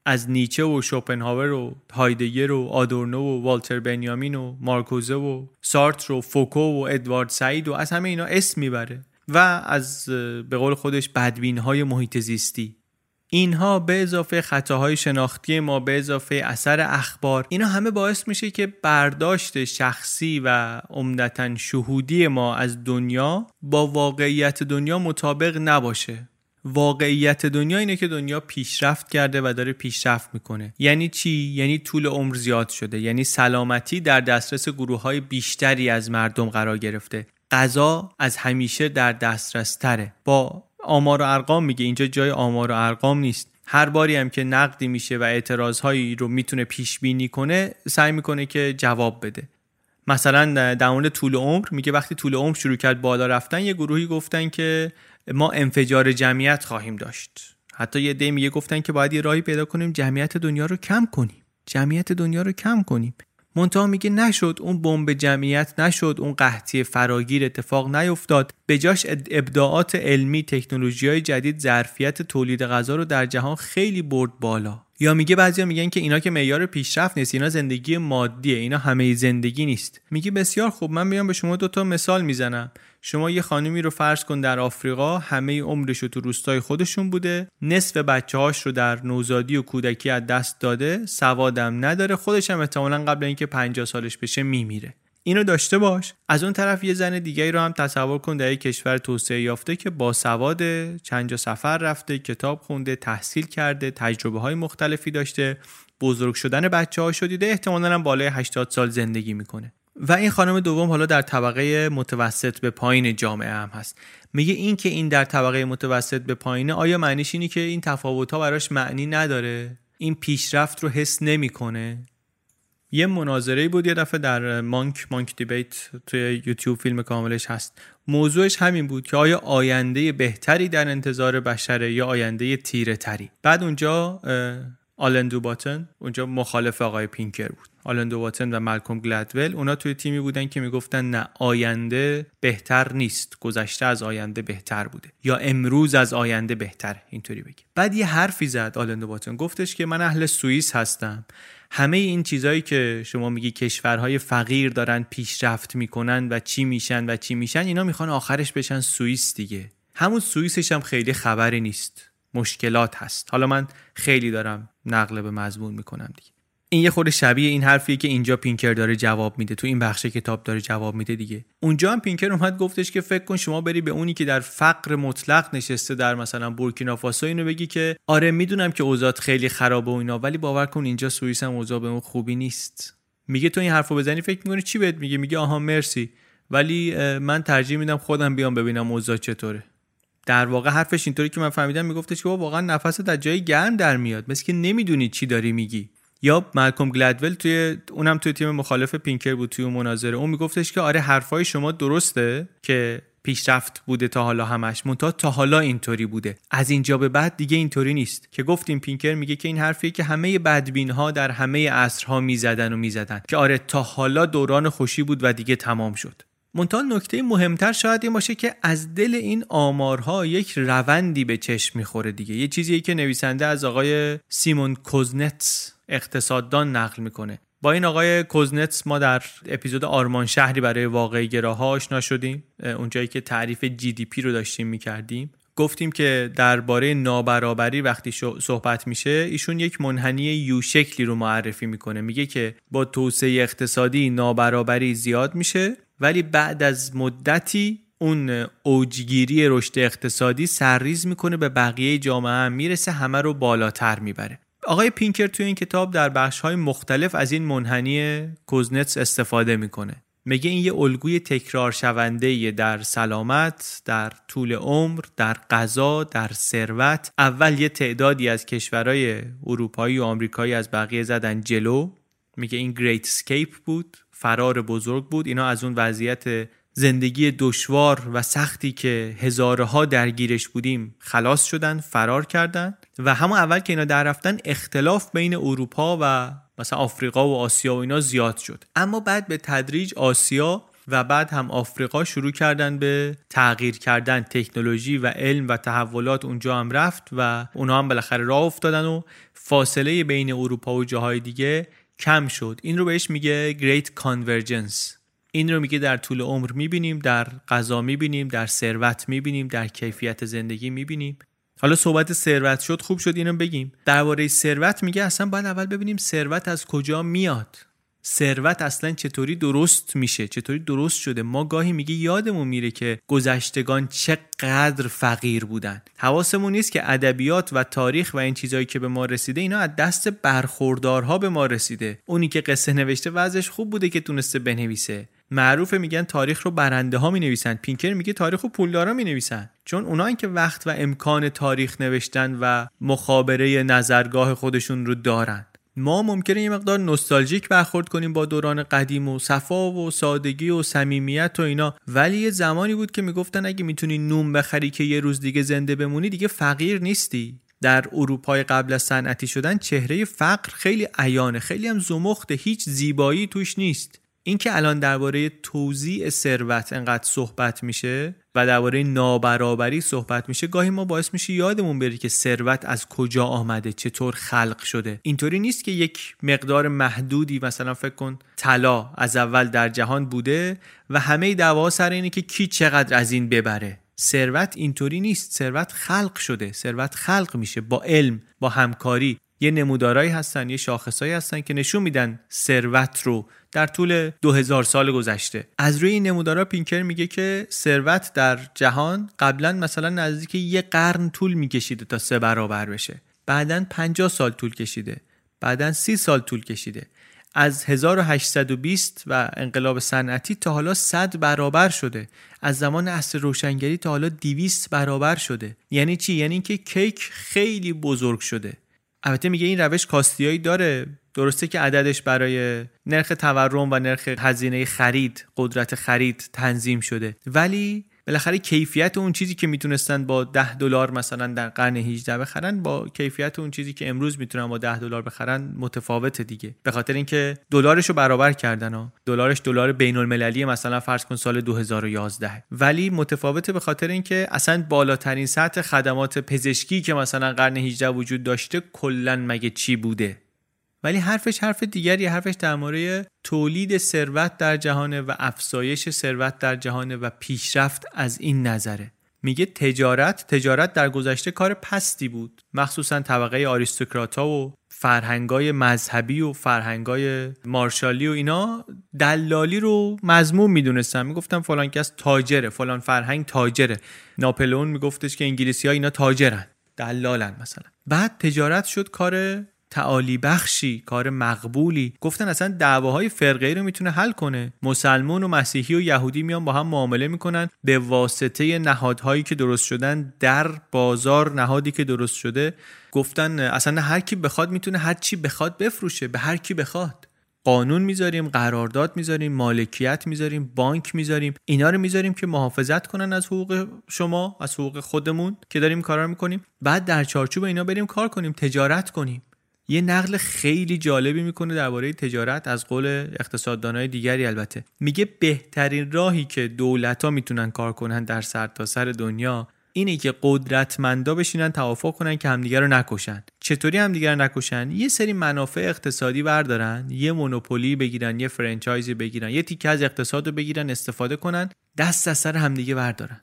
از نیچه و شوپنهاور و هایدگر و آدورنو و والتر بنیامین و مارکوزه و سارتر و فوکو و ادوارد سعید و از همه اینا اسم می‌بره و از به قول خودش بدبین های محیط زیستی. اینها به اضافه خطاهای شناختی ما به اضافه اثر اخبار اینا همه باعث میشه که برداشت شخصی و عمدتا شهودی ما از دنیا با واقعیت دنیا مطابق نباشه. واقعیت دنیا اینه که دنیا پیشرفت کرده و داره پیشرفت می‌کنه. یعنی چی؟ یعنی طول عمر زیاد شده. یعنی سلامتی در دسترس گروه های بیشتری از مردم قرار گرفته. غذا از همیشه در دسترس تره با آمار و ارقام میگه. اینجا جای آمار و ارقام نیست. هر باری هم که نقدی میشه و اعتراض هایی رو می‌تونه پیش بینی کنه سعی می‌کنه که جواب بده. مثلا در مورد طول عمر میگه وقتی طول عمر شروع کرد بالا رفتن یه گروهی گفتن که ما انفجار جمعیت خواهیم داشت. حتی یه دی میگه گفتن که باید یه راهی پیدا کنیم جمعیت دنیا رو کم کنیم. جمعیت دنیا رو کم کنیم. منتها میگه نشد اون بمب جمعیت نشد اون قحطی فراگیر اتفاق نیفتاد. به جاش ابداعات علمی تکنولوژی های جدید ظرفیت تولید غذا رو در جهان خیلی برد بالا. یا میگه بعضیا میگن که اینا که معیار پیشرفت نیست اینا زندگی مادیه اینا همه زندگی نیست. میگه بسیار خوب من میام به شما دوتا مثال می‌زنم. شما یه خانمی رو فرض کن در آفریقا همه عمرش رو تو روستای خودشون بوده نصف بچه هاش رو در نوزادی و کودکی از دست داده سوادم نداره خودش هم احتمالا قبل اینکه 50 سالش بشه میمیره. اینو داشته باش. از اون طرف یه زن دیگه رو هم تصور کن در یک کشور توسعه یافته که با سواد چند جا سفر رفته کتاب خونده تحصیل کرده تجربه های مختلفی داشته بزرگ شدن بچه ها شدیده احتمالا هم بالای 80 سال زندگی می‌کنه. و این خانم دوم حالا در طبقه متوسط به پایین جامعه هم هست. میگه این که این در طبقه متوسط به پایینه آیا معنیش اینه که این تفاوت ها براش معنی نداره؟ این پیشرفت رو حس نمی‌کنه؟ یه مناظره بود یه دفعه در Munk Munk Debate توی یوتیوب فیلم کاملش هست. موضوعش همین بود که آیا آینده بهتری در انتظار بشره یا آینده تیره تری بعد اونجا آلن دو باتن اونجا مخالف آقای پینکر بود. آلن دو باتن و مالکوم گلدول اونا توی تیمی بودن که می‌گفتن نه آینده بهتر نیست گذشته از آینده بهتر بوده. یا امروز از آینده بهتر اینطوری بگی بعد یه حرفی زد آلن دو باتن. گفتش که من اهل سوئیس هستم. همه این چیزهایی که شما میگی کشورهای فقیر دارن پیشرفت می‌کنن و چی میشن و چی میشن اینا می‌خوان آخرش بشن سوئیس دیگه. همون سوئیسش هم خیلی خبری نیست. مشکلات هست. حالا من خیلی دارم نقل به مضمون می‌کنم دیگه. این یه خود شبیه این حرفیه که اینجا پینکر داره جواب میده. تو این بخش کتاب داره جواب میده دیگه. اونجا هم پینکر اومد گفتش که فکر کن شما بری به اونی که در فقر مطلق نشسته در مثلا بورکینافاسو اینو بگی که آره می‌دونم که اوضاع خیلی خرابه و اینا ولی باور کن اینجا سوئیس هم اوضاع به اون خوبی نیست. میگه تو این حرفو بزنی فکر می‌کنی چی بهت میگه؟ میگه آها مرسی. ولی من ترجیح میدم خودم بیام ببینم اوضاع چطوره. در واقع حرفش اینطوری که من فهمیدم میگفتش که واقعا نفست از جای گرم در میاد. مثل که نمی‌دونی چی داری میگی. یا مالکوم گلدول توی اونم توی تیم مخالف پینکر بود توی مناظره. اون میگفتش که آره حرفای شما درسته که پیشرفت بوده تا حالا همش. مونتا تا حالا اینطوری بوده. از اینجا به بعد دیگه اینطوری نیست. که گفتیم پینکر میگه که این حرفیه که همه بدبین ها در همه عصرها می‌زدن و می‌زدن. که آره تا حالا دوران خوشی بود و دیگه تمام شد. منتها نکته مهمتر شاید این باشه که از دل این آمارها یک روندی به چشم می‌خوره دیگه. یه چیزیه که نویسنده از آقای سیمون کوزنتس اقتصاددان نقل می‌کنه. با این آقای کوزنتس ما در اپیزود آرمان شهری برای واقعی گراها آشنا شدیم. اونجایی که تعریف جی دی پی رو داشتیم می‌کردیم. گفتیم که درباره نابرابری وقتی صحبت میشه ایشون یک منحنی یو شکلی رو معرفی می‌کنه. میگه که با توسعه اقتصادی نابرابری زیاد میشه ولی بعد از مدتی اون اوجگیری رشد اقتصادی سرریز می‌کنه به بقیه جامعه می‌رسه همه رو بالاتر می‌بره. آقای پینکر توی این کتاب در بخش های مختلف از این منحنی کوزنتس استفاده می‌کنه. میگه این یه الگوی تکرار شونده در سلامت، در طول عمر، در غذا، در ثروت. اول یه تعدادی از کشورهای اروپایی و آمریکایی از بقیه زدن جلو. میگه این Great Escape بود فرار بزرگ بود. اینا از اون وضعیت زندگی دشوار و سختی که هزارها درگیرش بودیم خلاص شدن فرار کردن. و همون اول که اینا در رفتن اختلاف بین اروپا و مثلا آفریقا و آسیا و اینا زیاد شد. اما بعد به تدریج آسیا و بعد هم آفریقا شروع کردن به تغییر کردن تکنولوژی و علم و تحولات اونجا هم رفت و اونها هم بالاخره راه افتادن و فاصله بین اروپا و جاهای دیگه کم شد. این رو بهش میگه Great Convergence. این رو میگه در طول عمر می‌بینیم در غذا می‌بینیم در ثروت می‌بینیم در کیفیت زندگی می‌بینیم. حالا صحبت ثروت شد خوب شد اینو بگیم. درباره ثروت میگه اصلا باید اول ببینیم ثروت از کجا میاد. ثروت اصلا چطوری درست میشه؟ چطوری درست شده؟ ما گاهی میگه یادمون میره که گذشتگان چقدر فقیر بودن حواسمون نیست که ادبیات و تاریخ و این چیزهایی که به ما رسیده اینا از دست برخوردارها به ما رسیده. اونی که قصه نوشته وضعش خوب بوده که تونسته بنویسه. معروفه میگن تاریخ رو برنده ها می نویسن پینکر میگه تاریخ رو پولدارا می نویسن چون اونایی که وقت و امکان تاریخ نوشتن و مخابره نظرگاه خودشون رو دارن. ما ممکنه یه مقدار نوستالژیک برخورد کنیم با دوران قدیم و صفا و سادگی و صمیمیت و اینا. ولی یه زمانی بود که می‌گفتن اگه می‌تونی نوم بخری که یه روز دیگه زنده بمونی دیگه فقیر نیستی. در اروپای قبل از صنعتی شدن چهره فقر خیلی عیانه خیلی هم زمخته هیچ زیبایی توش نیست. اینکه الان درباره توزیع ثروت انقدر صحبت میشه و درباره نابرابری صحبت میشه گاهی ما باعث میشه یادمون بره که ثروت از کجا آمده چطور خلق شده. اینطوری نیست که یک مقدار محدودی مثلا فکر کن طلا از اول در جهان بوده و همه دعوا سر اینه که کی چقدر از این ببره. ثروت اینطوری نیست. ثروت خلق شده. ثروت خلق میشه با علم با همکاری. یه نمودارایی هستن یه شاخصایی هستن که نشون میدن ثروت رو در طول 2000 سال گذشته. از روی این نمودارا پینکر میگه که ثروت در جهان قبلا مثلا نزدیک یه قرن طول میکشیده تا سه برابر بشه. بعدا 50 سال طول کشیده. بعدا 30 سال طول کشیده. از 1820 و انقلاب صنعتی تا حالا 100 برابر شده. از زمان عصر روشنگری تا حالا 200 برابر شده. یعنی چی؟ یعنی که کیک خیلی بزرگ شده. البته میگه این روش کاستیایی داره. درسته که عددش برای نرخ تورم و نرخ هزینه خرید قدرت خرید تنظیم شده. ولی بالاخره کیفیت اون چیزی که می‌تونستن با 10 دلار مثلا در قرن 18 بخرن با کیفیت اون چیزی که امروز می‌تونن با 10 دلار بخرن متفاوت دیگه. به خاطر اینکه دلارش رو برابر کردن ها. دلارش دلار بین المللی مثلا فرض کن سال 2011 ولی متفاوته به خاطر اینکه اصلا بالاترین سطح خدمات پزشکی که مثلا قرن 18 وجود داشته کلا مگه چی بوده؟ ولی حرفش حرف دیگری حرفش در مورد تولید ثروت در جهانه و افزایش ثروت در جهانه و پیشرفت از این نظره. میگه تجارت تجارت در گذشته کار پستی بود. مخصوصا طبقه آریستوکراتا و فرهنگای مذهبی و فرهنگای مارشالی و اینا دلالی رو مضمون می‌دونستن. می‌گفتن فلان کس تاجره فلان فرهنگ تاجره. ناپلئون میگفتش که انگلیسی ها اینا تاجرن دلالن مثلا. بعد تجارت شد کار تعالی بخشی کار مقبولی. گفتن اصلا دعواهای فرقه رو می‌تونه حل کنه. مسلمون و مسیحی و یهودی میان با هم معامله می‌کنن به واسطه نهادهایی که درست شدن در بازار نهادی که درست شده. گفتن اصلا هر کی بخواد می‌تونه هر چی بخواد بفروشه به هر کی بخواد. قانون می‌ذاریم قرارداد می‌ذاریم مالکیت می‌ذاریم بانک می‌ذاریم. اینا رو می‌ذاریم که محافظت کنن از حقوق شما از حقوق خودمون که داریم کارا می‌کنیم. بعد در چارچوب اینا بریم کار کنیم تجارت کنیم. یه نقل خیلی جالبی می‌کنه درباره تجارت از قول اقتصاددانای دیگری البته. میگه بهترین راهی که دولت ها می‌تونن کار کنن در سرتاسر سر دنیا اینه که قدرتمندا بشینن توافق کنن که همدیگه رو نکشن. چطوری همدیگه رو نکشن؟ یه سری منافع اقتصادی بردارن یه monopoly بگیرن یه franchise ی بگیرن یه تیکه از اقتصاد رو بگیرن استفاده کنن دست از سر همدیگه بردارن.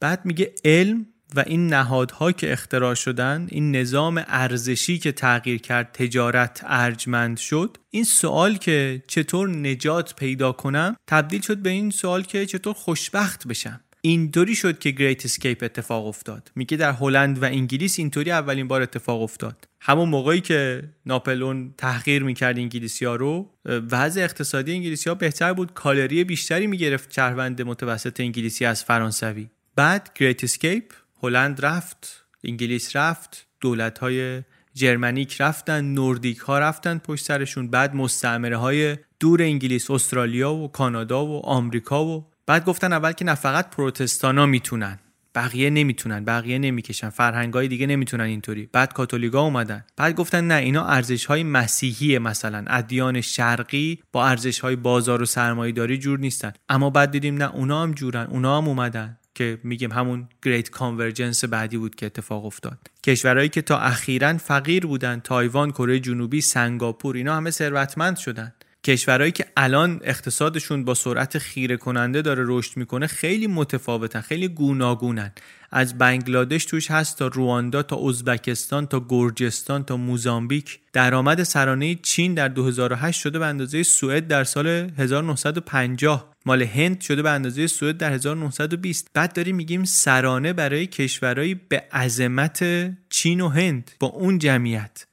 بعد میگه علم و این نهادها که اختراع شدن این نظام ارزشی که تغییر کرد تجارت ارجمند شد. این سوال که چطور نجات پیدا کنم تبدیل شد به این سوال که چطور خوشبخت بشم. اینطوری شد که Great Escape اتفاق افتاد. میگه در هلند و انگلیس اینطوری اولین بار اتفاق افتاد. همون موقعی که ناپلون تحقیر می‌کرد انگلیسی ها رو وضع اقتصادی انگلیسی ها بهتر بود. کالری بیشتری می‌گرفت. شهروند متوسط انگلیسی از فرانسوی. بعد Great Escape هلند رفت انگلیس رفت دولت های Germanic رفتن Nordic ها رفتن پشت سرشون بعد مستعمره های دور انگلیس استرالیا و کانادا و آمریکا و بعد گفتن اول که نه فقط پروتستانا می‌تونن. بقیه نمی‌تونن بقیه نمی‌کشن فرهنگ های دیگه نمی‌تونن اینطوری. بعد کاتولیکا اومدن. بعد گفتن نه اینا ارزش های مسیحی مثلا. ادیان شرقی با ارزش های بازار و سرمایه‌داری جور نیستن. اما بعد دیدیم نه اونا هم جورن اونا هم اومدن. که میگیم همون Great Convergence بعدی بود که اتفاق افتاد. کشورهایی که تا اخیرا فقیر بودن تایوان کره جنوبی سنگاپور اینا همه ثروتمند شدن کشورهایی که الان اقتصادشون با سرعت خیره کننده داره رشد می‌کنه خیلی متفاوتن خیلی گوناگونن. از بنگلادش توش هست تا رواندا تا ازبکستان تا گرجستان تا موزامبیک. درآمد سرانه چین در 2008 شده به اندازه سوئد در سال 1950 مال هند شده به اندازه سوئد در 1920 بعد داریم میگیم سرانه برای کشورهایی به عظمت چین و هند با اون جمعیت.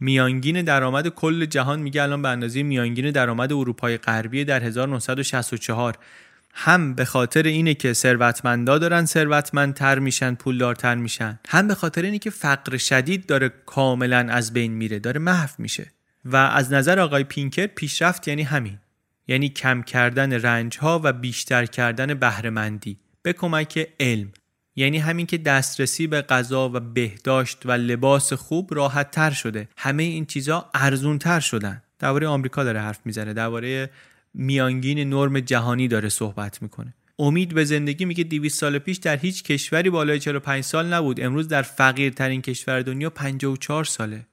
میانگین درآمد کل جهان میگه الان به اندازه میانگین درآمد اروپای غربی در 1964 هم به خاطر اینه که ثروتمندا دارن ثروتمندتر میشن پولدارتر میشن. هم به خاطر اینه که فقر شدید داره کاملا از بین میره داره محو میشه. و از نظر آقای پینکر پیشرفت یعنی همین. یعنی کم کردن رنج ها و بیشتر کردن بهرهمندی. به کمک علم. یعنی همین که دسترسی به غذا و بهداشت و لباس خوب راحت تر شده. همه این چیزها ارزون تر شدن. درباره آمریکا داره حرف می‌زنه. درباره میانگین نرم جهانی داره صحبت می‌کنه. امید به زندگی میگه 200 سال پیش در هیچ کشوری بالای 45 سال نبود. امروز در فقیرترین کشور دنیا 54 ساله.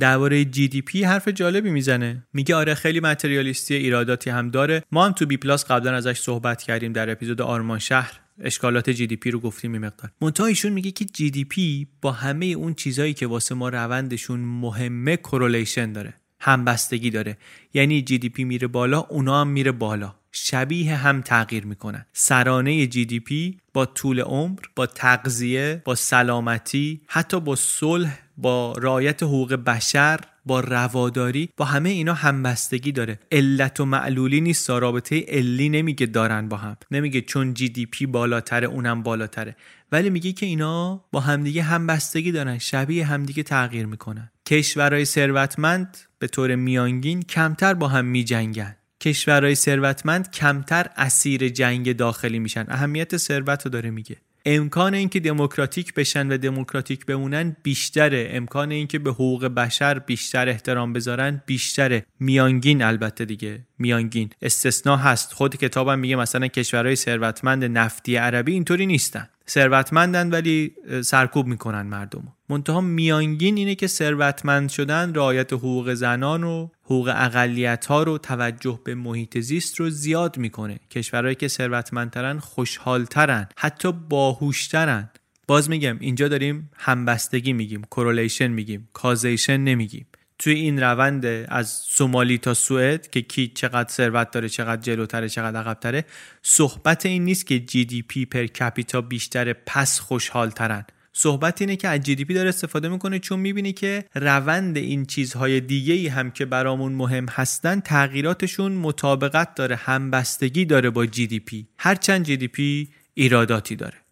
درباره GDP حرف جالبی می‌زنه. میگه آره خیلی materialistic ایراداتی هم داره. ما هم تو بی پلاس قبلا ازش صحبت کردیم در اپیزود آرمان شهر. اشکالات GDP رو گفتیم یه مقدار. منتها ایشون میگه که GDP با همه اون چیزایی که واسه ما روندشون مهمه correlation داره همبستگی داره. یعنی GDP میره بالا اونا هم میره بالا. شبیه هم تغییر می‌کنن. سرانه GDP با طول عمر با تغذیه با سلامتی حتی با صلح با رعایت حقوق بشر با رواداری با همه اینا همبستگی داره. علت و معلولی نیست. رابطه علی نمیگه دارن با هم. نمیگه چون GDP بالاتره اونم بالاتره. ولی میگه که اینا با همدیگه همبستگی دارن. شبیه همدیگه تغییر می‌کنن. کشورهای ثروتمند به طور میانگین کمتر با هم میجنگن. کشورهای ثروتمند کمتر اسیر جنگ داخلی میشن. اهمیت ثروت رو داره میگه. امکان اینکه دموکراتیک بشن و دموکراتیک بمونن بیشتره امکان اینکه به حقوق بشر بیشتر احترام بذارن بیشتره میانگین البته دیگه. میانگین. استثنا هست. خود کتابم میگه مثلا کشورهای ثروتمند نفتی عربی اینطوری نیستن. ثروتمندن ولی سرکوب می‌کنن مردم منتها میانگین اینه که ثروتمند شدن رعایت حقوق زنان و حقوق اقلیت ها رو توجه به محیط زیست رو زیاد می‌کنه. کشورهایی که ثروتمندترن خوشحالترن حتی باهوشترن. باز میگم اینجا داریم همبستگی میگیم correlation میگیم causation نمیگیم. توی این روند از سومالی تا سوئد که کی چقدر ثروت داره چقدر جلوتره چقدر عقبتره صحبت این نیست که GDP per capita بیشتره پس خوشحال ترن صحبت اینه که از GDP داره استفاده می‌کنه چون می‌بینی که روند این چیزهای دیگه ای هم که برامون مهم هستن تغییراتشون مطابقت داره همبستگی داره با GDP. هرچند GDP ایراداتی داره.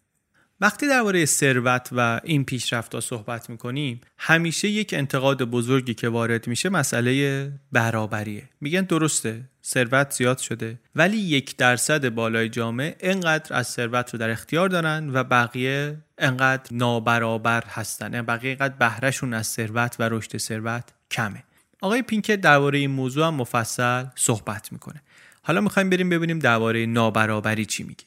وقتی درباره ثروت و این پیشرفت صحبت می‌کنیم همیشه یک انتقاد بزرگی که وارد میشه مسئله برابریه. میگن درسته ثروت زیاد شده ولی یک درصد بالای جامعه انقدر از ثروت رو در اختیار دارن و بقیه انقدر نابرابر هستن. یعنی بقیه انقدر بهرهشون از ثروت و رشد ثروت کمه. آقای پینکر درباره این موضوع هم مفصل صحبت می‌کنه. حالا می‌خوایم بریم ببینیم درباره نابرابری چی میگه.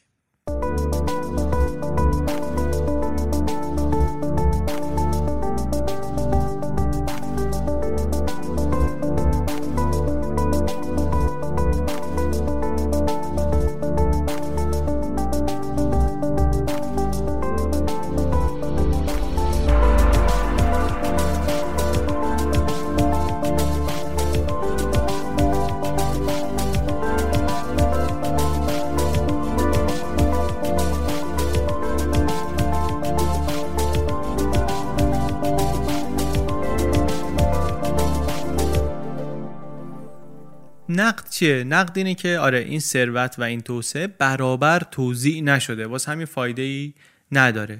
چیه؟ نقد اینه که آره این ثروت و این توسعه برابر توزیع نشده. واسه همین فایده ای نداره.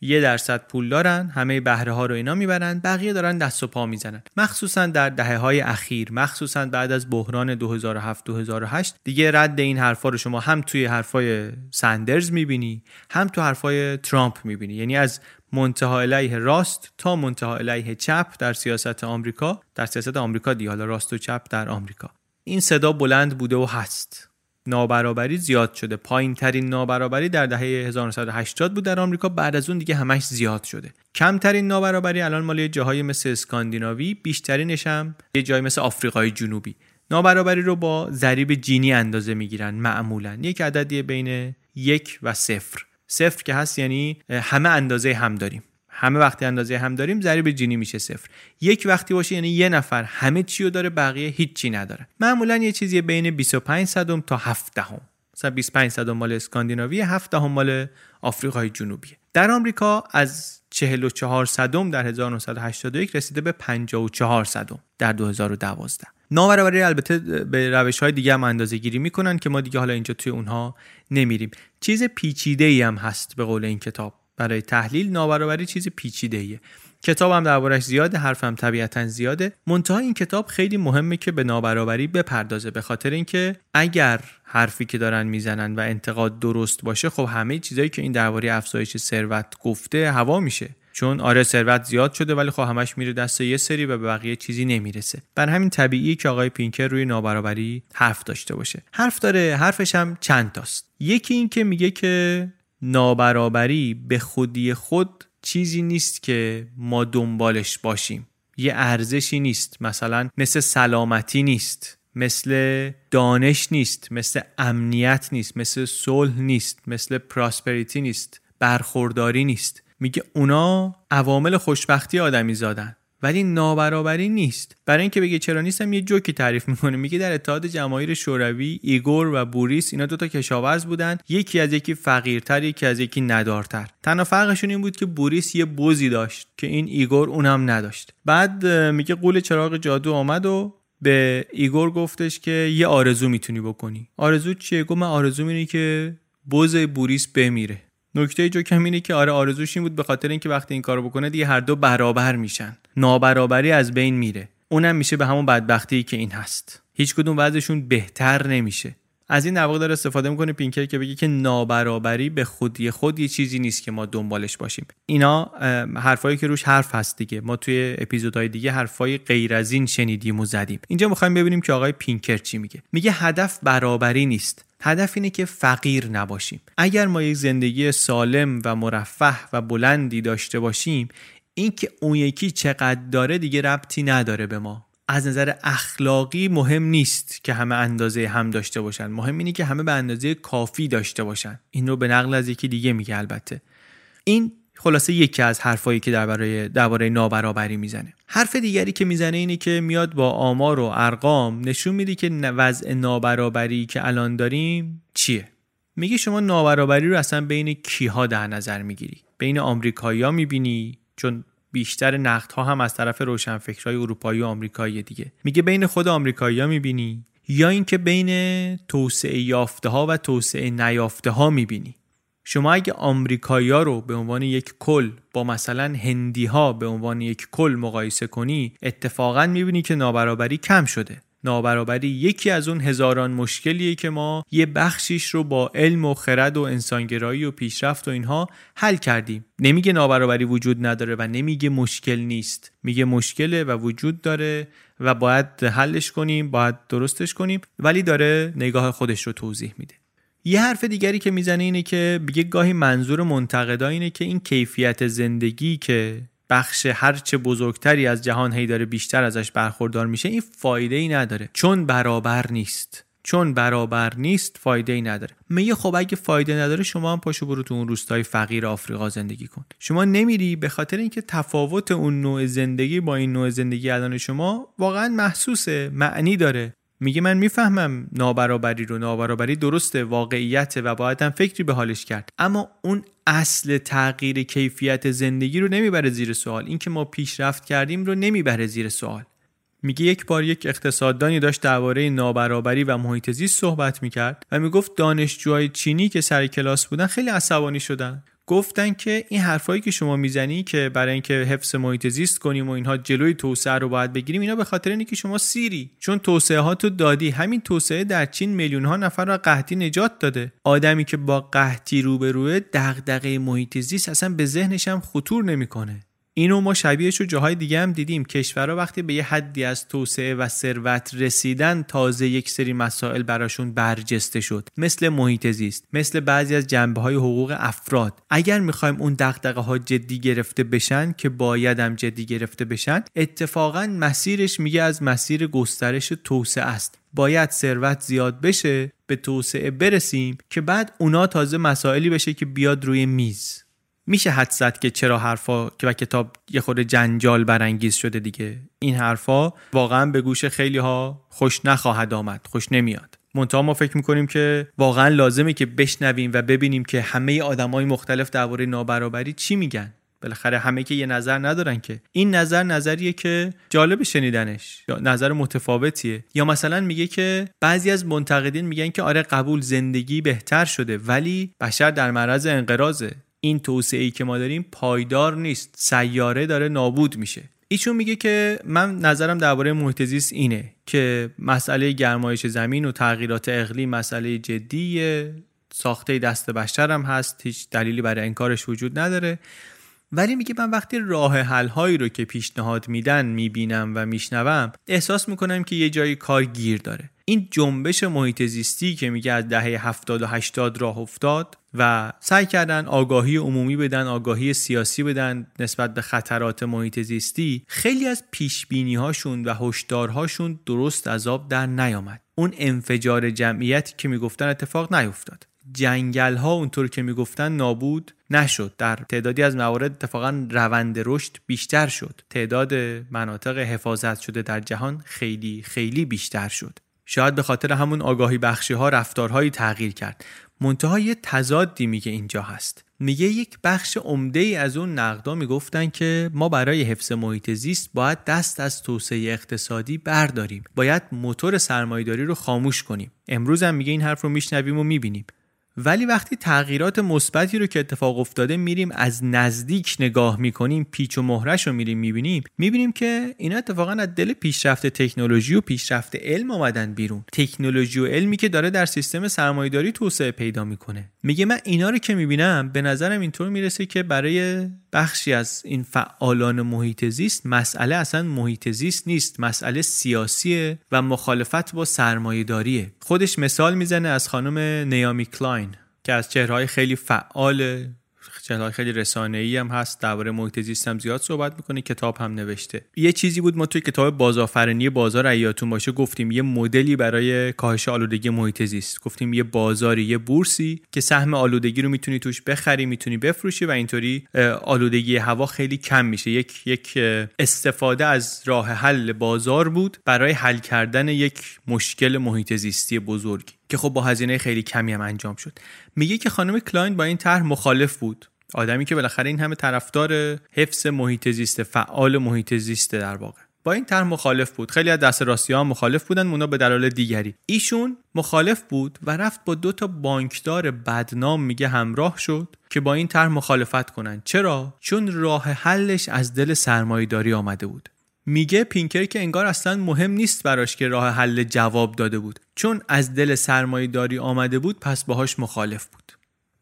یه درصد پول دارن همه بهره ها رو اینا می‌برن بقیه دارن دست و پا می‌زنن. مخصوصا در دهه های اخیر مخصوصا بعد از بحران 2007 2008 دیگه رد این حرفا رو شما هم توی حرفای سندرز می‌بینی هم تو حرفای ترامپ می‌بینی. یعنی از منتها علیه راست تا منتها علیه چپ در سیاست آمریکا در سیاست آمریکا دی حالا راست و چپ در آمریکا. این صدا بلند بوده و هست. نابرابری زیاد شده. پایین ترین نابرابری در دهه 1980 بود در آمریکا. بعد از اون دیگه همش زیاد شده. کمترین نابرابری الان مال جاهای مثل اسکاندیناوی بیشترینش هم یه جای مثل آفریقای جنوبی. نابرابری رو با ضریب جینی اندازه می‌گیرن معمولا. یک عددی بین یک و صفر. صفر که هست یعنی همه اندازه هم داریم. همه وقتی اندازه هم داریم ضریب جینی میشه صفر. یک وقتی باشه یعنی یه نفر همه چی رو داره بقیه هیچی نداره. معمولا یه چیزی بین 25 صدم تا 7 دهم مثلا 25 صدم مال اسکاندیناوی 7 دهم مال آفریقای جنوبی در آمریکا از 44 صدم در 1981 رسیده به 54 صدم در 2012 نابرابری البته به روش های دیگه هم اندازه گیری می‌کنن که ما دیگه حالا اینجا توی اونها نمیریم. چیز پیچیده ای هم هست به قول این کتاب. برای تحلیل نابرابری چیز پیچیده ایه کتابم دربارش زیاده حرفم طبیعتا زیاده. منتها این کتاب خیلی مهمه که به نابرابری بپردازه به خاطر اینکه اگر حرفی که دارن می‌زنن و انتقاد درست باشه خب همه چیزایی که این درباره افزایش ثروت گفته هوا میشه. چون آره ثروت زیاد شده ولی خب همش میره دست یه سری و به بقیه چیزی نمی‌رسه. بر همین طبیعی که آقای پینکر روی نابرابری حرف داشته باشه. حرف داره حرفش هم چند تاست. یکی این که میگه که نابرابری به خودی خود چیزی نیست که ما دنبالش باشیم. یه ارزشی نیست. مثلا مثل سلامتی نیست. مثل دانش نیست. مثل امنیت نیست. مثل صلح نیست. مثل prosperity نیست. برخورداری نیست. میگه اونا عوامل خوشبختی آدمی زادن. ولی نابرابری نیست. برای اینکه بگه چرا نیست یه جوکی تعریف می‌کنه. میگه در اتحاد جماهیر شوروی ایگور و بوریس اینا دوتا کشاورز بودن. یکی از یکی فقیرتر یکی از یکی ندارتر. تنها فرقشون این بود که بوریس یه بزی داشت که این ایگور اونم نداشت. بعد میگه غول چراغ جادو آمد و به ایگور گفتش که یه آرزو می‌تونی بکنی. آرزو چیه؟ گفت من آرزو اینه که بز بوریس بمیره. نکته جوکم اینه که آره آرزوش این بود به خاطر اینکه وقتی این کارو بکنه دیگه هر دو برابر میشن. نابرابری از بین میره. اونم میشه به همون بدبختی که این هست. هیچ کدوم وضعشون بهتر نمیشه. از این در داره استفاده می‌کنه پینکر که بگه که نابرابری به خودی خود یه چیزی نیست که ما دنبالش باشیم. اینا حرفایی که روش حرف هست دیگه. ما توی اپیزودهای دیگه حرفای غیر از این شنیدیم و زدیم. اینجا می‌خوایم ببینیم که آقای پینکر چی میگه. میگه هدف برابری نیست. هدف اینه که فقیر نباشیم. اگر ما یک زندگی سالم و مرفه و بلندی داشته باشیم اینکه اون یکی چقدر داره دیگه ربطی نداره به ما. از نظر اخلاقی مهم نیست که همه اندازه هم داشته باشن. مهم اینه که همه به اندازه کافی داشته باشن. این رو به نقل از یکی دیگه میگه البته. این خلاصه یکی از حرفایی که درباره درباره نابرابری می‌زنه. حرف دیگری که می‌زنه اینه که میاد با آمار و ارقام نشون میده که وضع نابرابری که الان داریم چیه. میگه شما نابرابری رو اصلا بین کیها در نظر می‌گیری؟ بین آمریکایی‌ها می‌بینی؟ چون بیشتر نقد ها هم از طرف روشنفکرهای اروپایی و آمریکایی دیگه. میگه بین خود آمریکایی‌ها می‌بینی یا اینکه بین توسعه یافته ها و توسعه نیافته ها می‌بینی. شما اگه آمریکایی‌ها رو به عنوان یک کل با مثلا هندی ها به عنوان یک کل مقایسه کنی اتفاقا می‌بینی که نابرابری کم شده. نابرابری یکی از اون هزاران مشکلیه که ما یه بخشیش رو با علم و خرد و انسانگرایی و پیشرفت و اینها حل کردیم. نمیگه نابرابری وجود نداره و نمیگه مشکل نیست. میگه مشکله و وجود داره و باید حلش کنیم باید درستش کنیم ولی داره نگاه خودش رو توضیح میده. یه حرف دیگری که می‌زنه اینه که بگه گاهی منظور منتقدا اینه که این کیفیت زندگی که بخش هرچه بزرگتری از جهان هی داره بیشتر ازش برخوردار میشه این فایده ای نداره. چون برابر نیست. چون برابر نیست فایده ای نداره. میگه خب اگه فایده نداره شما هم پاشو برو تو اون روستای فقیر آفریقا زندگی کن. شما نمیری به خاطر اینکه تفاوت اون نوع زندگی با این نوع زندگی الان شما واقعا محسوسه معنی داره. میگه من می‌فهمم نابرابری رو. نابرابری درسته واقعیت و باید هم فکری به حالش کرد. اما اون اصل تغییر کیفیت زندگی رو نمی‌بره زیر سوال. اینکه ما پیشرفت کردیم رو نمی‌بره زیر سوال. میگه یک بار یک اقتصاددانی داشت درباره نابرابری و محیط زیست صحبت می‌کرد و می‌گفت دانشجوهای چینی که سر کلاس بودن خیلی عصبانی شدن. گفتن که این حرفایی که شما می‌زنی که برای اینکه حفظ محیط زیست کنیم و اینها جلوی توسعه رو باید بگیریم اینا به خاطر اینه که شما سیری. چون توسعه ها تو دادی. همین توسعه در چین میلیون ها نفر را قحطی نجات داده. آدمی که با قحطی روبروه دغدغه محیط زیست اصلا به ذهنش هم خطور نمی‌کنه. اینو ما شبیهش رو جاهای دیگه هم دیدیم. کشورها وقتی به یه حدی از توسعه و ثروت رسیدن تازه یک سری مسائل براشون برجسته شد. مثل محیط زیست مثل بعضی از جنبه های حقوق افراد. اگر می‌خوایم اون دغدغه ها جدی گرفته بشن که باید هم جدی گرفته بشن اتفاقا مسیرش میگه از مسیر گسترش توسعه است. باید ثروت زیاد بشه به توسعه برسیم که بعد اونا تازه مسائلی بشه که بیاد روی میز. میشه حد زد که چرا حرفا که و کتاب یه خورده جنجال برانگیز شده دیگه. این حرفا واقعا به گوش خیلی ها خوش نخواهد آمد خوش نمیاد. منتها ما فکر می‌کنیم که واقعا لازمه که بشنویم و ببینیم که همه آدمای مختلف درباره نابرابری چی میگن. بالاخره همه که یه نظر ندارن که. این نظر نظریه که جالب شنیدنش یا نظر متفاوتیه. یا مثلا میگه که بعضی از منتقدین میگن که آره قبول زندگی بهتر شده ولی بشر در معرض انقراضه. این توسعه ای که ما داریم پایدار نیست سیاره داره نابود میشه. ایشون میگه که من نظرم درباره محیط اینه که مسئله گرمایش زمین و تغییرات اقلیم مسئله جدیه ساخته دست بشر هم هست هیچ دلیلی برای انکارش وجود نداره. ولی میگه من وقتی راه حل هایی رو که پیشنهاد میدن می‌بینم و میشنوم احساس می‌کنم که یه جایی کار گیر داره. این جنبش محیط زیستی که میگه از دهه 70 و 80 راه افتاد و سعی کردن آگاهی عمومی بدن آگاهی سیاسی بدن نسبت به خطرات محیط زیستی خیلی از پیش هاشون و هشدارهاشون درست از آب در نیامد. اون انفجار جمعیتی که می‌گفتن اتفاق نیفتاد. جنگل ها اونطور که می‌گفتن نابود نشد. در تعدادی از موارد اتفاقا روند رشد بیشتر شد. تعداد مناطق حفاظت شده در جهان خیلی خیلی بیشتر شد. شاید به خاطر همون آگاهی بخشی ها رفتارهایی تغییر کرد. منتها یه تضادی میگه اینجا هست. میگه یک بخش عمده ای از اون نقدا می‌گفتن که ما برای حفظ محیط زیست باید دست از توسعه اقتصادی برداریم. باید موتور سرمایهداری رو خاموش کنیم. امروز هم میگه این حرف رو میشنویم و می‌بینیم. ولی وقتی تغییرات مثبتی رو که اتفاق افتاده میریم از نزدیک نگاه می‌کنیم پیچ و مهرش رو میریم می‌بینیم می‌بینیم که اینا اتفاقا از دل پیشرفت تکنولوژی و پیشرفت علم آمدن بیرون. تکنولوژی و علمی که داره در سیستم سرمایهداری توسعه پیدا می‌کنه. میگه من اینا رو که می‌بینم به نظرم اینطور می‌رسه که برای بخشی از این فعالان محیط زیست مسئله اصلا محیط زیست نیست مسئله سیاسیه و مخالفت با سرمایهداریه. خودش مثال می‌زنه از خانم نیامی کلاین که از چهرهای خیلی فعال چهرهای خیلی رسانه‌ای هم هست. درباره محیط زیست هم زیاد صحبت می‌کنه کتاب هم نوشته. یه چیزی بود ما توی کتاب بازآفرینی بازار ایاتون باشه گفتیم یه مدلی برای کاهش آلودگی محیط زیست. گفتیم یه بازاری یه بورسی که سهم آلودگی رو می‌تونی توش بخری می‌تونی بفروشی و اینطوری آلودگی هوا خیلی کم میشه. یک یک استفاده از راه حل بازار بود برای حل کردن یک مشکل محیط زیستی بزرگی که خب با هزینه خیلی کمی هم انجام شد. میگه که خانم کلاین با این طرح مخالف بود. آدمی که بالاخره این همه طرفدار حفظ محیط زیست فعال محیط زیست در واقع. با این طرح مخالف بود. خیلی از دست راستی ها مخالف بودن اونا به دلایل دیگری. ایشون مخالف بود و رفت با دو تا بانکدار بدنام میگه همراه شد که با این طرح مخالفت کنن. چرا؟ چون راه حلش از دل سرمایهداری آمده بود. میگه پینکر که انگار اصلا مهم نیست براش که راه حل جواب داده بود. چون از دل سرمایهداری آمده بود پس باهاش مخالف بود.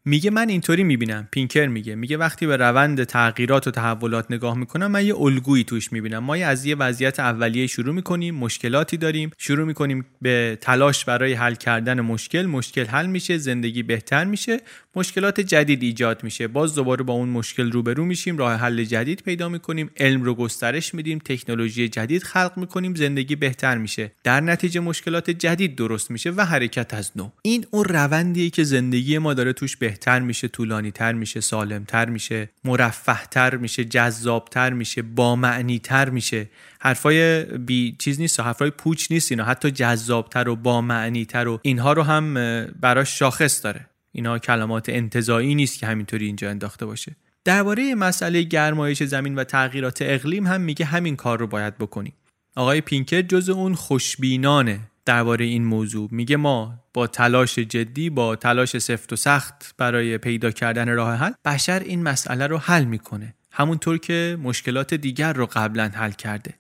میگه من اینطوری می‌بینم. پینکر میگه. میگه وقتی به روند تغییرات و تحولات نگاه می‌کنم من یه الگویی توش می‌بینم. ما از یه وضعیت اولیه شروع می‌کنیم مشکلاتی داریم شروع می‌کنیم به تلاش برای حل کردن مشکل مشکل حل میشه زندگی بهتر میشه مشکلات جدید ایجاد میشه. باز دوباره با اون مشکل روبرو میشیم راه حل جدید پیدا می‌کنیم علم رو گسترش میدیم تکنولوژی جدید خلق می‌کنیم زندگی بهتر میشه. در نتیجه مشکلات جدید درست میشه و حرکت از نو. این اون روندیه که زندگی ما داره توش بهتر میشه طولانی تر میشه سالم تر میشه مرفه تر میشه جذاب تر میشه با معنی تر میشه. حرفای بی چیز نیست حرفای پوچ نیست اینا. حتی جذابتر و با معنی تر و اینها رو هم براش شاخص داره. اینا کلمات انتظایی نیست که همینطوری اینجا انداخته باشه. درباره مسئله گرمایش زمین و تغییرات اقلیم هم میگه همین کار رو باید بکنیم. آقای پینکر جز اون خوشبینانه درباره این موضوع. میگه ما تلاش جدی با تلاش سفت و سخت برای پیدا کردن راه حل بشر این مسئله رو حل می‌کنه. همونطور که مشکلات دیگر رو قبلا حل کرده.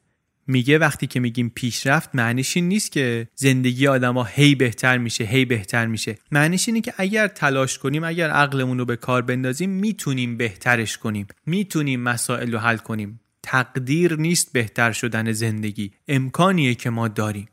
میگه وقتی که میگیم پیشرفت معنیش این نیست که زندگی آدما هی بهتر میشه هی بهتر میشه. معنیش اینه که اگر تلاش کنیم اگر عقلمون رو به کار بندازیم می‌تونیم بهترش کنیم. می‌تونیم مسائل رو حل کنیم. تقدیر نیست بهتر شدن زندگی. امکانیه که ما داریم.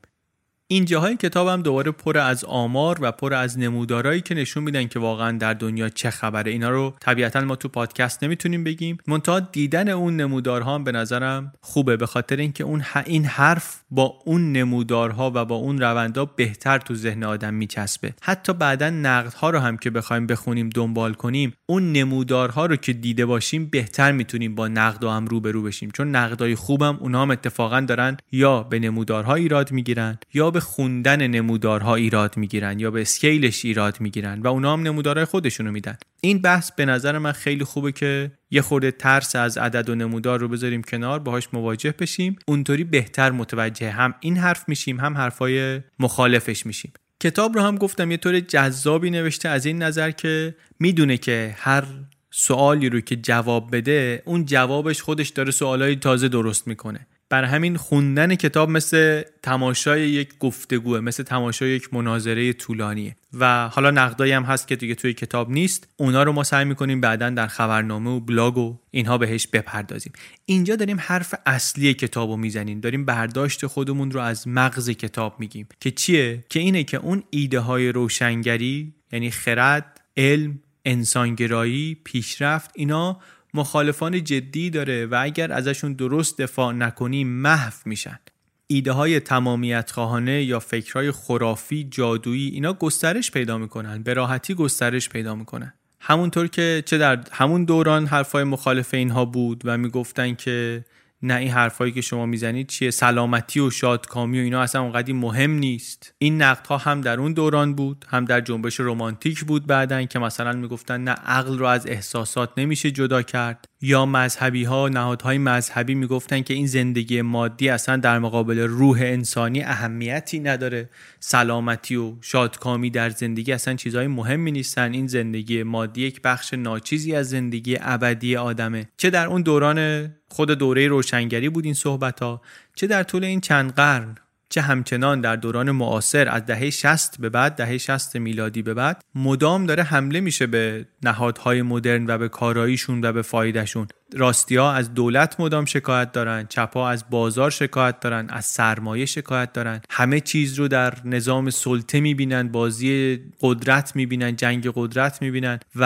این جاهای کتابم دوباره پر از آمار و پر از نمودارهایی که نشون میدن که واقعا در دنیا چه خبره. اینا رو طبیعتا ما تو پادکست نمی‌تونیم بگیم. منتها دیدن اون نمودارها به نظرم خوبه به خاطر اینکه اون این حرف با اون نمودارها و با اون روندها بهتر تو ذهن آدم میچسبه. حتی بعدا نقدها رو هم که بخوایم بخونیم دنبال کنیم اون نمودارها رو که دیده باشیم بهتر می‌تونیم با نقد و هم روبرو بشیم. چون نقدای خوبم اونها هم اتفاقا دارن یا به نمودارها ایراد می‌گیرن یا به خوندن نمودارها ایراد می‌گیرن یا به اسکیلش ایراد می‌گیرن و اونا هم نمودارهای خودشونو میدن. این بحث به نظر من خیلی خوبه که یه خورده ترس از عدد و نمودار رو بذاریم کنار باهاش مواجه بشیم. اونطوری بهتر متوجه هم این حرف میشیم هم حرفای مخالفش میشیم. کتاب رو هم گفتم یه طور جذابی نوشته از این نظر که می‌دونه که هر سوالی رو که جواب بده اون جوابش خودش داره سوالای تازه درست می‌کنه. بر همین خوندن کتاب مثل تماشای یک گفتگوه مثل تماشای یک مناظره طولانیه. و حالا نقدایی هم هست که دیگه توی کتاب نیست. اونا رو ما سعی می‌کنیم بعدا در خبرنامه و بلاگ و اینها بهش بپردازیم. اینجا داریم حرف اصلی کتاب رو می‌زنیم. داریم برداشت خودمون رو از مغز کتاب میگیم. که چیه؟ که اینه که اون ایده های روشنگری یعنی خرد علم انسانگرایی پیشرفت اینا مخالفان جدی داره و اگر ازشون درست دفاع نکنیم محو میشن. ایده های تمامیت خواهانه یا فکرهای خرافی جادویی اینا گسترش پیدا می‌کنن به راحتی گسترش پیدا می‌کنن. همونطور که چه در همون دوران حرفای مخالف اینها بود و می‌گفتن که نه این حرفایی که شما می‌زنید چیه؟ سلامتی و شادکامی و اینا اصلا اونقدی مهم نیست. این نقدها هم در اون دوران بود هم در جنبش رمانتیک بود بعدن که مثلا می‌گفتن نه عقل رو از احساسات نمیشه جدا کرد. یا مذهبی ها نهادهای مذهبی می‌گفتن که این زندگی مادی اصلا در مقابل روح انسانی اهمیتی نداره. سلامتی و شادکامی در زندگی اصلا چیزهای مهمی نیستن. این زندگی مادی یک بخش ناچیزی از زندگی ابدی آدمه. چه در اون دوران خود دوره روشنگری بود این صحبت ها چه در طول این چند قرن. چه همچنان در دوران معاصر از دهه 60 به بعد دهه 60 میلادی به بعد مدام داره حمله میشه به نهادهای مدرن و به کاراییشون و به فایدهشون. ها از دولت مدام شکایت دارن چپا از بازار شکایت دارن از سرمایه شکایت دارن. همه چیز رو در نظام سلطه می‌بینن بازی قدرت می‌بینن جنگ قدرت می‌بینن و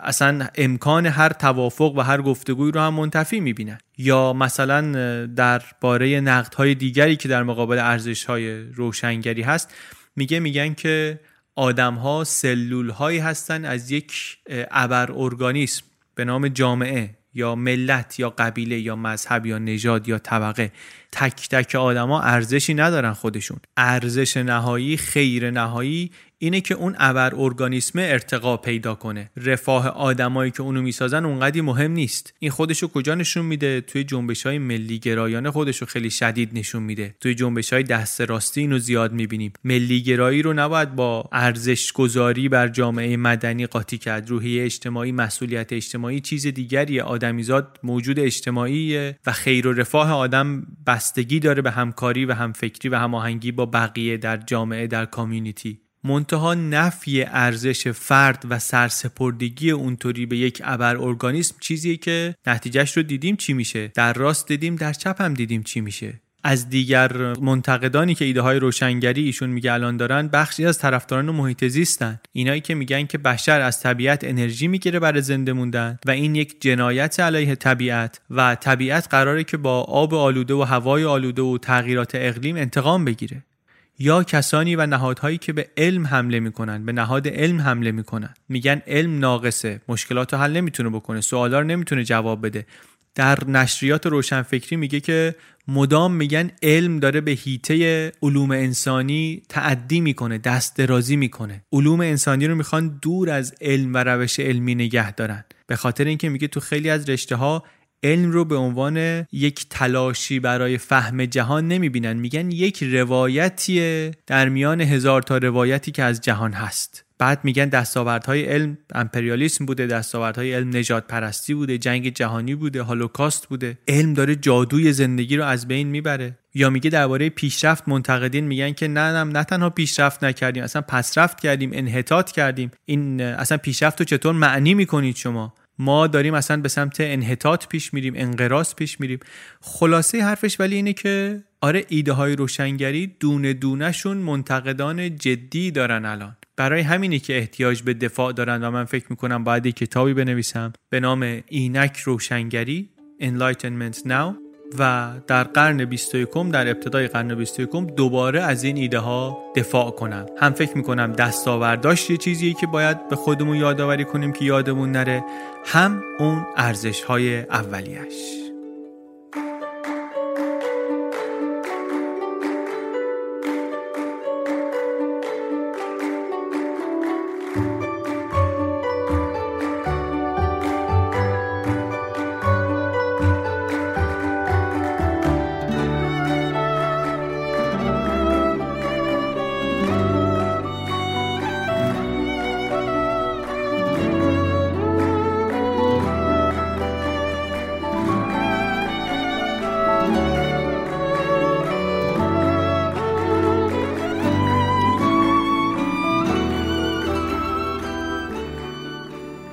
اصلا امکان هر توافق و هر گفتگوی رو هم منتفی می‌بینن. یا مثلا در باره نقدهای دیگری که در مقابل ارزش های روشنگری هست میگه میگن که آدم ها سلول هایی هستن از یک ابر ارگانیسم به نام جامعه. یا ملت یا قبیله یا مذهب یا نژاد یا طبقه تک تک آدما ارزشی ندارن خودشون. ارزش نهایی خیر نهایی اینه که اون ابر ارگانیسم ارتقا پیدا کنه. رفاه آدمایی که اونو می‌سازن اونقدی مهم نیست. این خودشو کجا نشون میده؟ توی جنبش های ملی گرایانه خودشو خیلی شدید نشون میده. توی جنبش های دست راستی اینو زیاد می‌بینیم. ملی گرایی رو نباید با ارزش گذاری بر جامعه مدنی قاطی کرد. روحیه اجتماعی مسئولیت اجتماعی چیز دیگری آدمیزاد موجود اجتماعی و خیر و رفاه آدم بستگی داره به همکاری و همفکری و هماهنگی با بقیه در جامعه در کامیونیتی. منتها نفی ارزش فرد و سرسپردگی اونطوری به یک ابر ارگانیسم چیزیه که نتیجهش رو دیدیم چی میشه. در راست دیدیم در چپ هم دیدیم چی میشه. از دیگر منتقدانی که ایده های روشنگری ایشون میگه الان دارن بخشی از طرفداران محیط زیستن. اینایی که میگن که بشر از طبیعت انرژی می‌گیره برای زنده موندن و این یک جنایت علیه طبیعت و طبیعت قراره که با آب آلوده و هوای آلوده و تغییرات اقلیم انتقام بگیره. یا کسانی و نهادهایی که به علم حمله می‌کنن به نهاد علم حمله می‌کنن. میگن علم ناقصه مشکلات حل نمی‌تونه بکنه سوالا رو نمی‌تونه جواب بده. در نشریات روشنفکری میگه که مدام میگن علم داره به هیته علوم انسانی تعدی می‌کنه دست درازی می‌کنه. علوم انسانی رو می‌خوان دور از علم و روش علمی نگه دارن. به خاطر اینکه میگه تو خیلی از رشته ها علم رو به عنوان یک تلاشی برای فهم جهان نمی‌بینن. میگن یک روایتیه در میان هزار تا روایتی که از جهان هست. بعد میگن دستاوردهای علم امپریالیسم بوده دستاوردهای علم نجات پرستی بوده جنگ جهانی بوده هولوکاست بوده. علم داره جادوی زندگی رو از بین می‌بره. یا میگه درباره پیشرفت منتقدین میگن که نه نه نه تنها پیشرفت نکردیم اصلا پسرفت کردیم انحطاط کردیم. این اصلا پیشرفت رو چطور معنی می‌کنید شما؟ ما داریم اصلا به سمت انحطاط پیش میریم انقراض پیش میریم. خلاصه حرفش ولی اینه که آره ایده های روشنگری دونه دونهشون منتقدان جدی دارن الان. برای همینی که احتیاج به دفاع دارن و من فکر می‌کنم باید کتابی بنویسم به نام اینک روشنگری Enlightenment Now و در قرن 21 در ابتدای قرن 21 دوباره از این ایده ها دفاع کنم. هم فکر می‌کنم دستاورداش یه چیزیه که باید به خودمون یادآوری کنیم که یادمون نره هم اون ارزش های اولیش.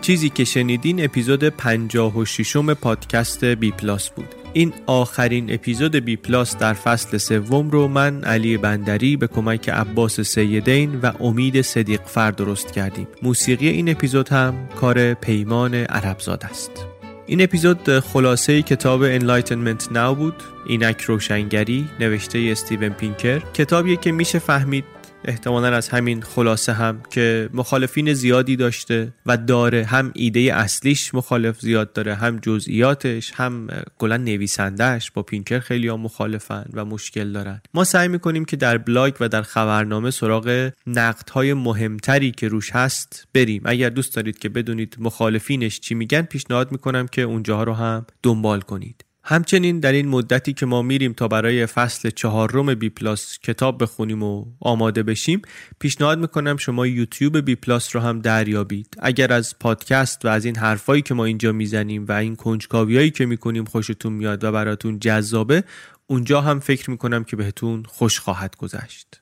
چیزی که شنیدین اپیزود 56 م پادکست بی پلاس بود. این آخرین اپیزود بی پلاس در فصل سوم رو من علی بندری به کمک عباس سیدین و امید صدیق فر درست کردیم. موسیقی این اپیزود هم کار پیمان عربزاد است. این اپیزود خلاصه کتاب Enlightenment Now بود. اینک روشنگری نوشته استیون پینکر. کتابیه که میشه فهمید احتمالا از همین خلاصه هم که مخالفین زیادی داشته و داره هم ایده اصلیش مخالف زیاد داره هم جزئیاتش هم کلا نویسندهش با پینکر خیلی ها مخالفن و مشکل دارن. ما سعی می‌کنیم که در بلاگ و در خبرنامه سراغ نقدهای مهمتری که روش هست بریم. اگر دوست دارید که بدونید مخالفینش چی میگن پیشنهاد می‌کنم که اونجاها رو هم دنبال کنید. همچنین در این مدتی که ما میریم تا برای فصل چهارم بی پلاس کتاب بخونیم و آماده بشیم پیشنهاد می‌کنم شما یوتیوب بی پلاس رو هم دریابید. اگر از پادکست و از این حرفایی که ما اینجا می‌زنیم و این کنجکاویایی که می‌کنیم خوشتون میاد و براتون جذابه اونجا هم فکر می‌کنم که بهتون خوش خواهد گذشت.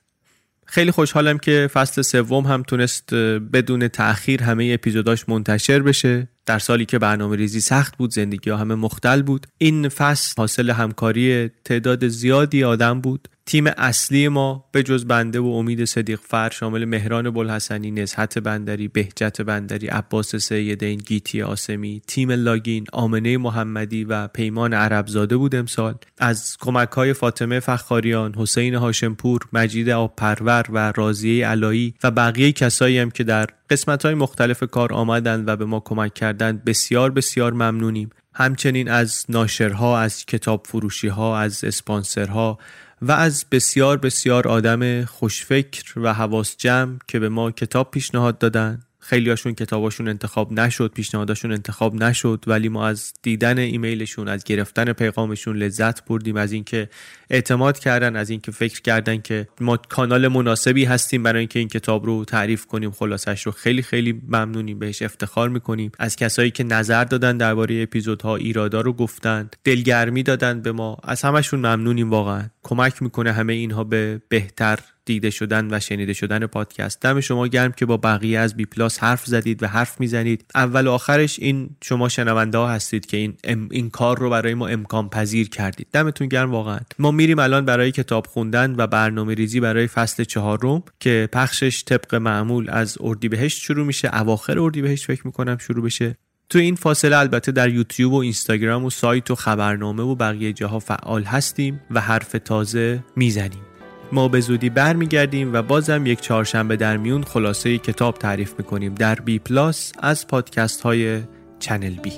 خیلی خوشحالم که فصل سوم هم تونست بدون تاخیر همه اپیزوداش منتشر بشه. در سالی که برنامه ریزی سخت بود زندگی ها همه مختل بود. این فصل حاصل همکاری تعداد زیادی آدم بود. تیم اصلی ما به جز بنده و امید صدیق فر شامل مهران بلحسنی نزهت بندری بهجت بندری عباس سیدین گیتی آسمی تیم لاگین آمنه محمدی و پیمان عربزاده بود امسال. از کمک های فاطمه فخاریان حسین هاشمپور مجید آبپرور و رازیه علایی و بقیه کسایی هم که در قسمت های مختلف کار آمدند و به ما کمک کردند بسیار بسیار ممنونیم. همچنین از ناشرها از کتاب فروشی ها از اسپانسرها و از بسیار بسیار آدم خوشفکر و حواس جمع که به ما کتاب پیشنهاد دادن. خیلیاشون کتاباشون انتخاب نشد پیشنهاداشون انتخاب نشد ولی ما از دیدن ایمیلشون از گرفتن پیغامشون لذت بردیم از اینکه اعتماد کردن از اینکه فکر کردن که ما کانال مناسبی هستیم برای اینکه این کتاب رو تعریف کنیم خلاصش رو خیلی خیلی ممنونیم بهش افتخار می‌کنیم. از کسایی که نظر دادن درباره اپیزودها ایرادا رو گفتن دلگرمی دادن به ما از همشون ممنونیم واقعا. کمک می‌کنه همه اینها به بهتر دیده شدن و شنیده شدن پادکست. دم شما گرم که با بقیه از بی پلاس حرف زدید و حرف می‌زنید. اول و آخرش این شما شنونده ها هستید که این این کار رو برای ما امکان پذیر کردید. دمتون گرم واقعا. ما میریم الان برای کتاب خوندن و برنامه ریزی برای فصل چهارم که پخشش طبق معمول از اردیبهشت شروع میشه. اواخر اردیبهشت فکر می‌کنم شروع بشه. تو این فاصله البته در یوتیوب و اینستاگرام و سایت و خبرنامه و بقیه جاها فعال هستیم و حرف تازه می‌زنیم. ما به زودی برمیگردیم و بازم یک چهارشنبه در میون خلاصه کتاب تعریف می‌کنیم در بی پلاس از پادکست های چنل بی.